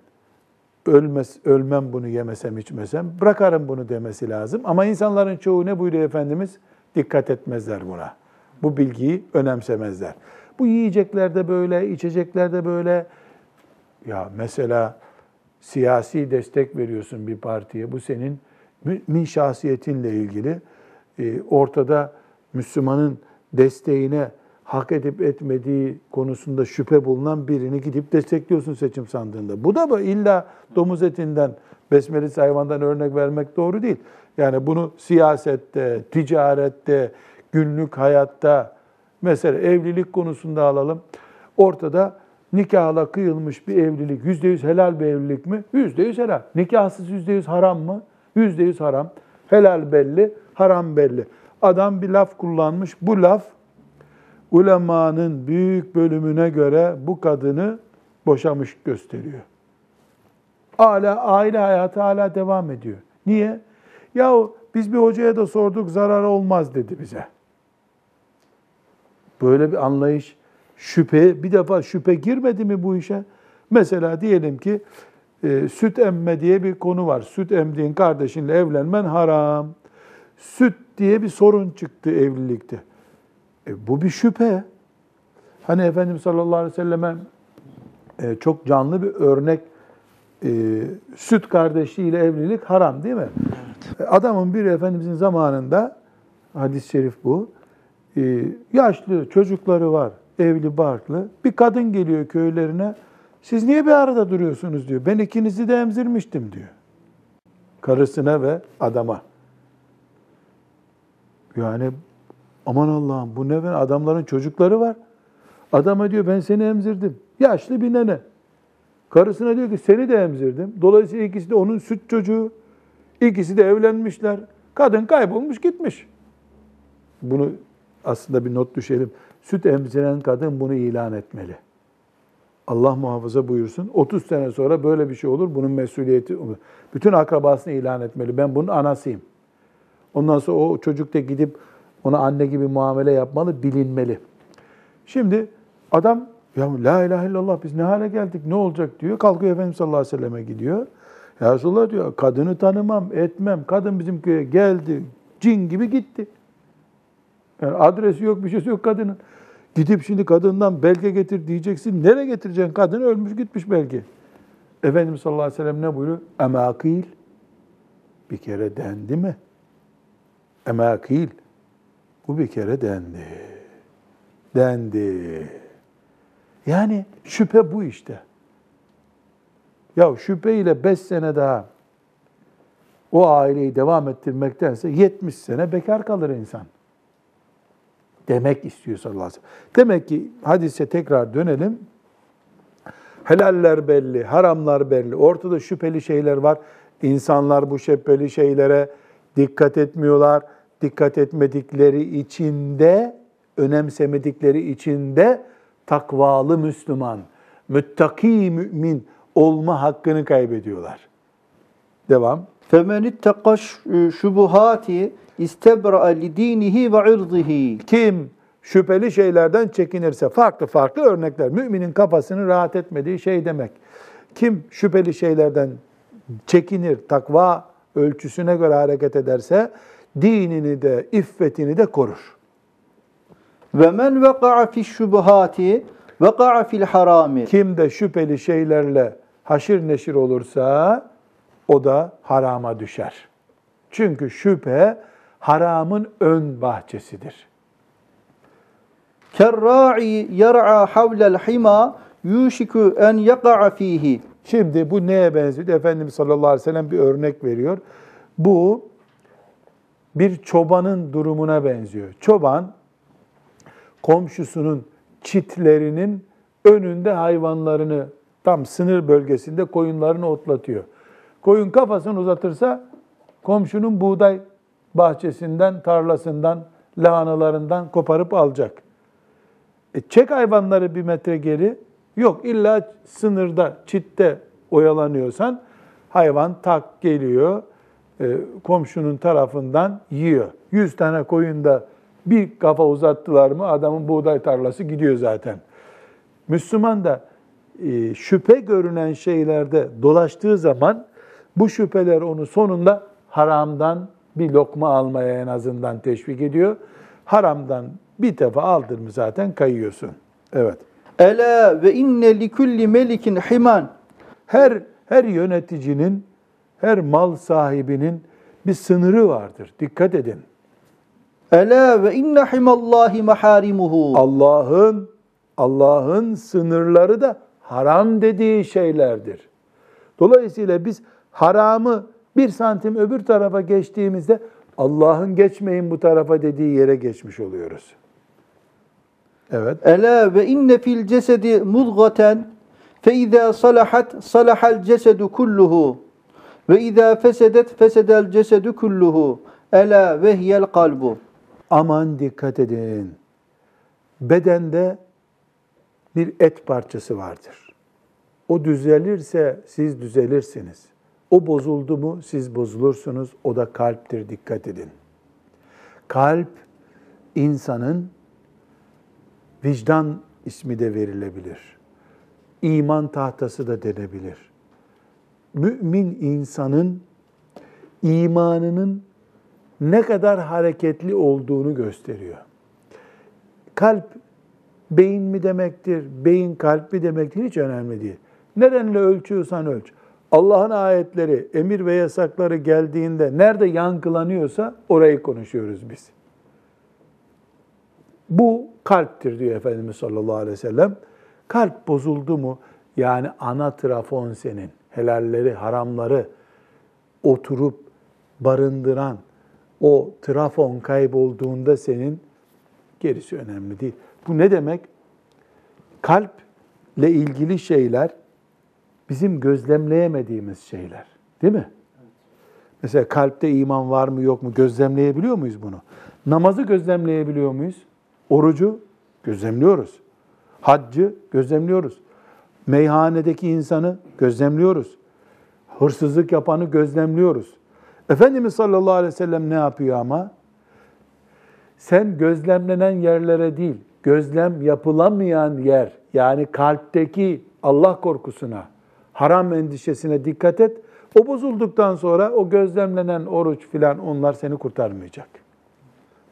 ölmez, ölmem bunu yemesem içmesem bırakarım bunu demesi lazım. Ama insanların çoğu ne buyuruyor Efendimiz? Dikkat etmezler buna. Bu bilgiyi önemsemezler. Bu yiyeceklerde böyle, içeceklerde böyle. Ya mesela siyasi destek veriyorsun bir partiye. Bu senin mümin şahsiyetinle ilgili. Ee, ortada Müslümanın desteğine hak edip etmediği konusunda şüphe bulunan birini gidip destekliyorsun seçim sandığında. Bu da illa domuz etinden, besmelesi hayvandan örnek vermek doğru değil. Yani bunu siyasette, ticarette, günlük hayatta, mesela evlilik konusunda alalım. Ortada nikahla kıyılmış bir evlilik, yüzde yüz helal bir evlilik mi? Yüzde yüz helal. Nikahsız yüzde yüz haram mı? Yüzde yüz haram. Helal belli, haram belli. Adam bir laf kullanmış. Bu laf ulemanın büyük bölümüne göre bu kadını boşamış gösteriyor. Hala aile hayatı hala devam ediyor. Niye? Yahu biz bir hocaya da sorduk zarar olmaz dedi bize. Böyle bir anlayış, şüphe, bir defa şüphe girmedi mi bu işe? Mesela diyelim ki e, süt emme diye bir konu var. Süt emdiğin kardeşinle evlenmen haram. Süt diye bir sorun çıktı evlilikte. E, bu bir şüphe. Hani Efendimiz sallallahu aleyhi ve selleme e, çok canlı bir örnek e, süt kardeşliğiyle evlilik haram değil mi? Evet. E, adamın biri Efendimizin zamanında hadis-i şerif bu. E, yaşlı çocukları var, evli barklı. Bir kadın geliyor köylerine. Siz niye bir arada duruyorsunuz diyor. Ben ikinizi de emzirmiştim diyor. Karısına ve adama. Yani aman Allah'ım bu ne ben adamların çocukları var. Adama diyor ben seni emzirdim. Yaşlı bir nene. Karısına diyor ki seni de emzirdim. Dolayısıyla ikisi de onun süt çocuğu. İkisi de evlenmişler. Kadın kaybolmuş gitmiş. Bunu aslında bir not düşelim. Süt emziren kadın bunu ilan etmeli. Allah muhafaza buyursun. 30 sene sonra böyle bir şey olur. Bunun mesuliyeti bütün akrabasını ilan etmeli. Ben bunun anasıyım. Ondan sonra o çocuk da gidip ona anne gibi muamele yapmalı, bilinmeli. Şimdi adam ya la ilahe illallah biz ne hale geldik ne olacak diyor. Kalkıyor Efendimiz sallallahu aleyhi ve selleme gidiyor. Ya Resulullah diyor kadını tanımam etmem. Kadın bizim köye geldi cin gibi gitti. Yani adresi yok bir şeysi yok kadının. Gidip şimdi kadından belge getir diyeceksin. Nereye getireceksin? Kadın ölmüş gitmiş belki. Efendimiz sallallahu aleyhi ve sellem ne buyuruyor? Emakil. Bir kere dendi mi? Emakil. Bu bir kere dendi. Dendi. Yani şüphe bu işte. Ya şüpheyle beş sene daha o aileyi devam ettirmektense 70 sene bekar kalır insan. Demek istiyor sallallahu aleyhi ve sellem. Demek ki hadise tekrar dönelim. Helaller belli, haramlar belli. Ortada şüpheli şeyler var. İnsanlar bu şüpheli şeylere dikkat etmiyorlar Dikkat etmedikleri içinde, önemsemedikleri içinde takvalı Müslüman, müttaki mümin olma hakkını kaybediyorlar. Devam. فَمَنِ اتَّقَ şubuhati istebra li dinihi ve irdihi. Kim şüpheli şeylerden çekinirse, farklı farklı örnekler, müminin kafasını rahat etmediği şey demek. Kim şüpheli şeylerden çekinir, takva ölçüsüne göre hareket ederse, dinini de, iffetini de korur. Ve men veka'a fi şubuhati veka'a fil harami. Kim de şüpheli şeylerle haşir neşir olursa o da harama düşer. Çünkü şüphe haramın ön bahçesidir. Kerra'i yer'a havlel hima yuşiku en yaka'a fihi. Şimdi bu neye benziyor? Efendimiz sallallahu aleyhi ve sellem bir örnek veriyor. Bu bir çobanın durumuna benziyor. Çoban komşusunun çitlerinin önünde hayvanlarını tam sınır bölgesinde koyunlarını otlatıyor. Koyun kafasını uzatırsa komşunun buğday bahçesinden, tarlasından, lahanalarından koparıp alacak. E çek hayvanları bir metre geri. Yok illa sınırda, çitte oyalanıyorsan hayvan tak geliyor, komşunun tarafından yiyor. Yüz tane koyun da bir kafa uzattılar mı adamın buğday tarlası gidiyor zaten. Müslüman da e, şüphe görünen şeylerde dolaştığı zaman bu şüpheler onu sonunda haramdan bir lokma almaya en azından teşvik ediyor. Haramdan bir defa aldın mı zaten kayıyorsun. Evet. Ela ve inne li kulli melikin himan. Her her yöneticinin, her mal sahibinin bir sınırı vardır. Dikkat edin. Ela ve inne himallahi maharimuhu. Allah'ın Allah'ın sınırları da haram dediği şeylerdir. Dolayısıyla biz haramı bir santim öbür tarafa geçtiğimizde Allah'ın geçmeyin bu tarafa dediği yere geçmiş oluyoruz. Evet. Ela ve inne fil cesedi mudgaten fe izâ salahat salahal cesedu kulluhu ve izâ fesedet fesedel cesedu kulluhu. Ela ve hiyel kalbu. Aman dikkat edin. Bedende bir et parçası vardır. O düzelirse siz düzelirsiniz. O bozuldu mu siz bozulursunuz. O da kalptir dikkat edin. Kalp insanın vicdan ismi de verilebilir. İman tahtası da denebilir. Mümin insanın imanının ne kadar hareketli olduğunu gösteriyor. Kalp beyin mi demektir, beyin kalp mi demektir hiç önemli değil. Nerenle ölçüyorsan ölç. Allah'ın ayetleri, emir ve yasakları geldiğinde nerede yankılanıyorsa orayı konuşuyoruz biz. Bu kalptir diyor Efendimiz sallallahu aleyhi ve sellem. Kalp bozuldu mu yani ana trafon senin, helalleri, haramları oturup barındıran o trafon kaybolduğunda senin gerisi önemli değil. Bu ne demek? Kalple ilgili şeyler bizim gözlemleyemediğimiz şeyler. Değil mi? Mesela kalpte iman var mı yok mu gözlemleyebiliyor muyuz bunu? Namazı gözlemleyebiliyor muyuz? Orucu gözlemliyoruz. Haccı gözlemliyoruz. Meyhanedeki insanı gözlemliyoruz. Hırsızlık yapanı gözlemliyoruz. Efendimiz sallallahu aleyhi ve sellem ne yapıyor ama? Sen gözlemlenen yerlere değil, gözlem yapılamayan yer, yani kalpteki Allah korkusuna, haram endişesine dikkat et. O bozulduktan sonra o gözlemlenen oruç filan onlar seni kurtarmayacak.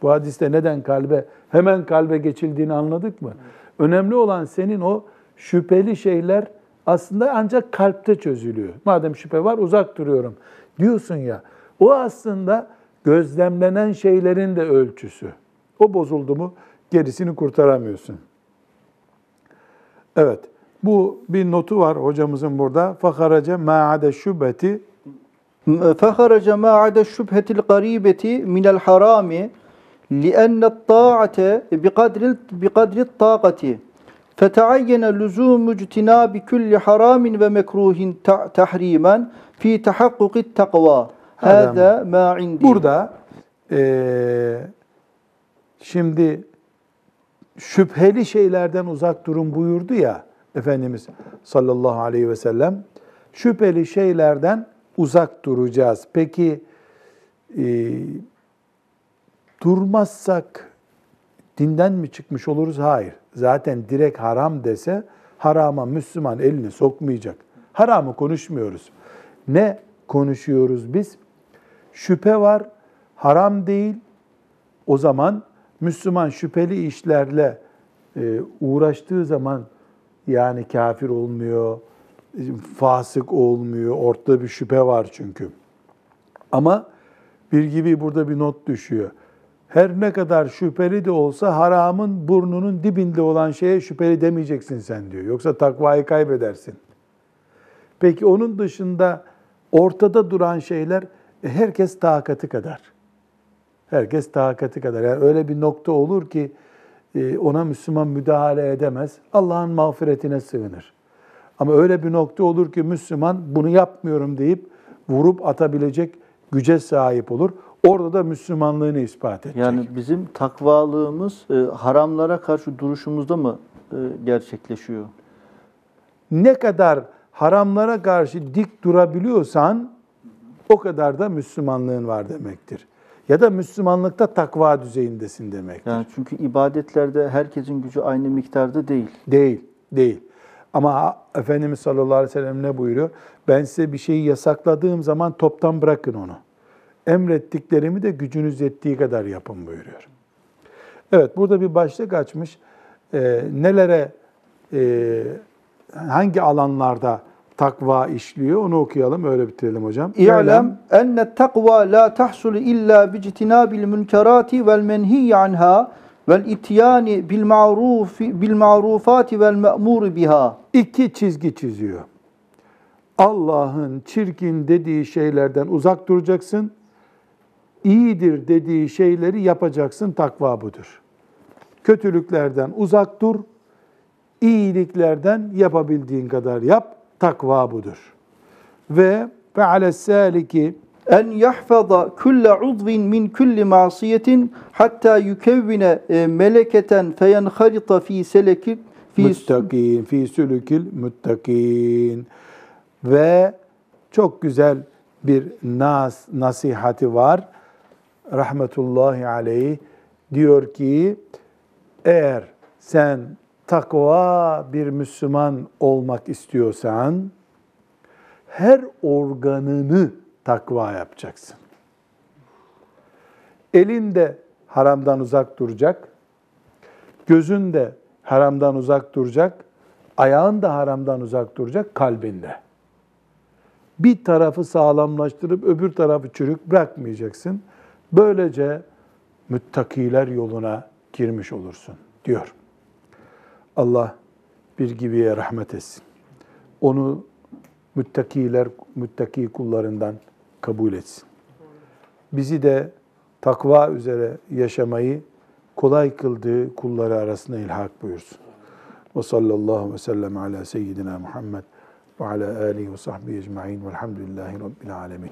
Bu hadiste neden kalbe, hemen kalbe geçildiğini anladık mı? Önemli olan senin o şüpheli şeyler aslında ancak kalpte çözülüyor. Madem şüphe var uzak duruyorum diyorsun ya. O aslında gözlemlenen şeylerin de ölçüsü. O bozuldu mu gerisini kurtaramıyorsun. Evet. Bu bir notu var hocamızın burada. Fakarace ma'ade şübheti فخرج ما عدا الشبهة القريبة من الحرام لأن الطاعة بقدر بقدر الطاقة فتعين لزوم اجتناب كل حرام ومكروه تحريما في تحقق التقوى هذا ما عندي Burada e, şimdi şüpheli şeylerden uzak durun buyurdu ya Efendimiz sallallahu aleyhi ve sellem. Şüpheli şeylerden uzak duracağız. Peki e, durmazsak dinden mi çıkmış oluruz? Hayır. Zaten direkt haram dese harama Müslüman elini sokmayacak. Haramı konuşmuyoruz. Ne konuşuyoruz biz? Şüphe var, haram değil. O zaman Müslüman şüpheli işlerle e, uğraştığı zaman yani kafir olmuyor, fasık olmuyor, ortada bir şüphe var çünkü. Ama bir gibi burada bir not düşüyor. Her ne kadar şüpheli de olsa haramın burnunun dibinde olan şeye şüpheli demeyeceksin sen diyor. Yoksa takvayı kaybedersin. Peki onun dışında ortada duran şeyler e, herkes takati kadar. Herkes takati kadar. Yani öyle bir nokta olur ki e, ona Müslüman müdahale edemez. Allah'ın mağfiretine sığınır. Ama öyle bir nokta olur ki Müslüman bunu yapmıyorum deyip vurup atabilecek güce sahip olur. Orada da Müslümanlığını ispat edecek. Yani bizim takvalığımız e, haramlara karşı duruşumuzda mı e, gerçekleşiyor? ne kadar haramlara karşı dik durabiliyorsan o kadar da Müslümanlığın var demektir. Ya da Müslümanlıkta takva düzeyindesin demektir. Yani çünkü ibadetlerde herkesin gücü aynı miktarda değil. Değil, değil. Ama Efendimiz sallallahu aleyhi ve sellem ne buyuruyor? Ben size bir şeyi yasakladığım zaman toptan bırakın onu. Emrettiklerimi de gücünüz yettiği kadar yapın buyuruyor. Evet, burada bir başlık açmış. Ee, nelere, e, hangi alanlarda takva işliyor onu okuyalım, öyle bitirelim hocam. İ'lem enne takva la tahsul illa bi ictinabil münkerati vel menhi anha vel ityani bil ma'ruf bil ma'rufati vel ma'mur biha. iki çizgi çiziyor. Allah'ın çirkin dediği şeylerden uzak duracaksın. İyidir dediği şeyleri yapacaksın. Takva budur. Kötülüklerden uzak dur. İyiliklerden yapabildiğin kadar yap. Takva budur. Ve fe'ale saliki En yahfaza kulle udvin min kulli masiyetin hatta yukevvine e, meleketen feyenharita fi seleki fi muttakin fi sülükil muttakin ve çok güzel bir nas nasihati var. Rahmetullahi aleyh diyor ki eğer sen takva bir Müslüman olmak istiyorsan her organını takva yapacaksın. Elin de haramdan uzak duracak. Gözün de haramdan uzak duracak. Ayağın da haramdan uzak duracak kalbinde. Bir tarafı sağlamlaştırıp öbür tarafı çürük bırakmayacaksın. Böylece müttakiler yoluna girmiş olursun diyor. Allah bir gibiye rahmet etsin. Onu müttakiler, müttaki kullarından kabul etsin. Bizi de takva üzere yaşamayı kolay kıldığı kulları arasında ilhak buyursun. Ve sallallahu ve sellem ala seyyidina Muhammed ve ala alihi ve sahbihi ecma'in velhamdülillahi rabbil alemin.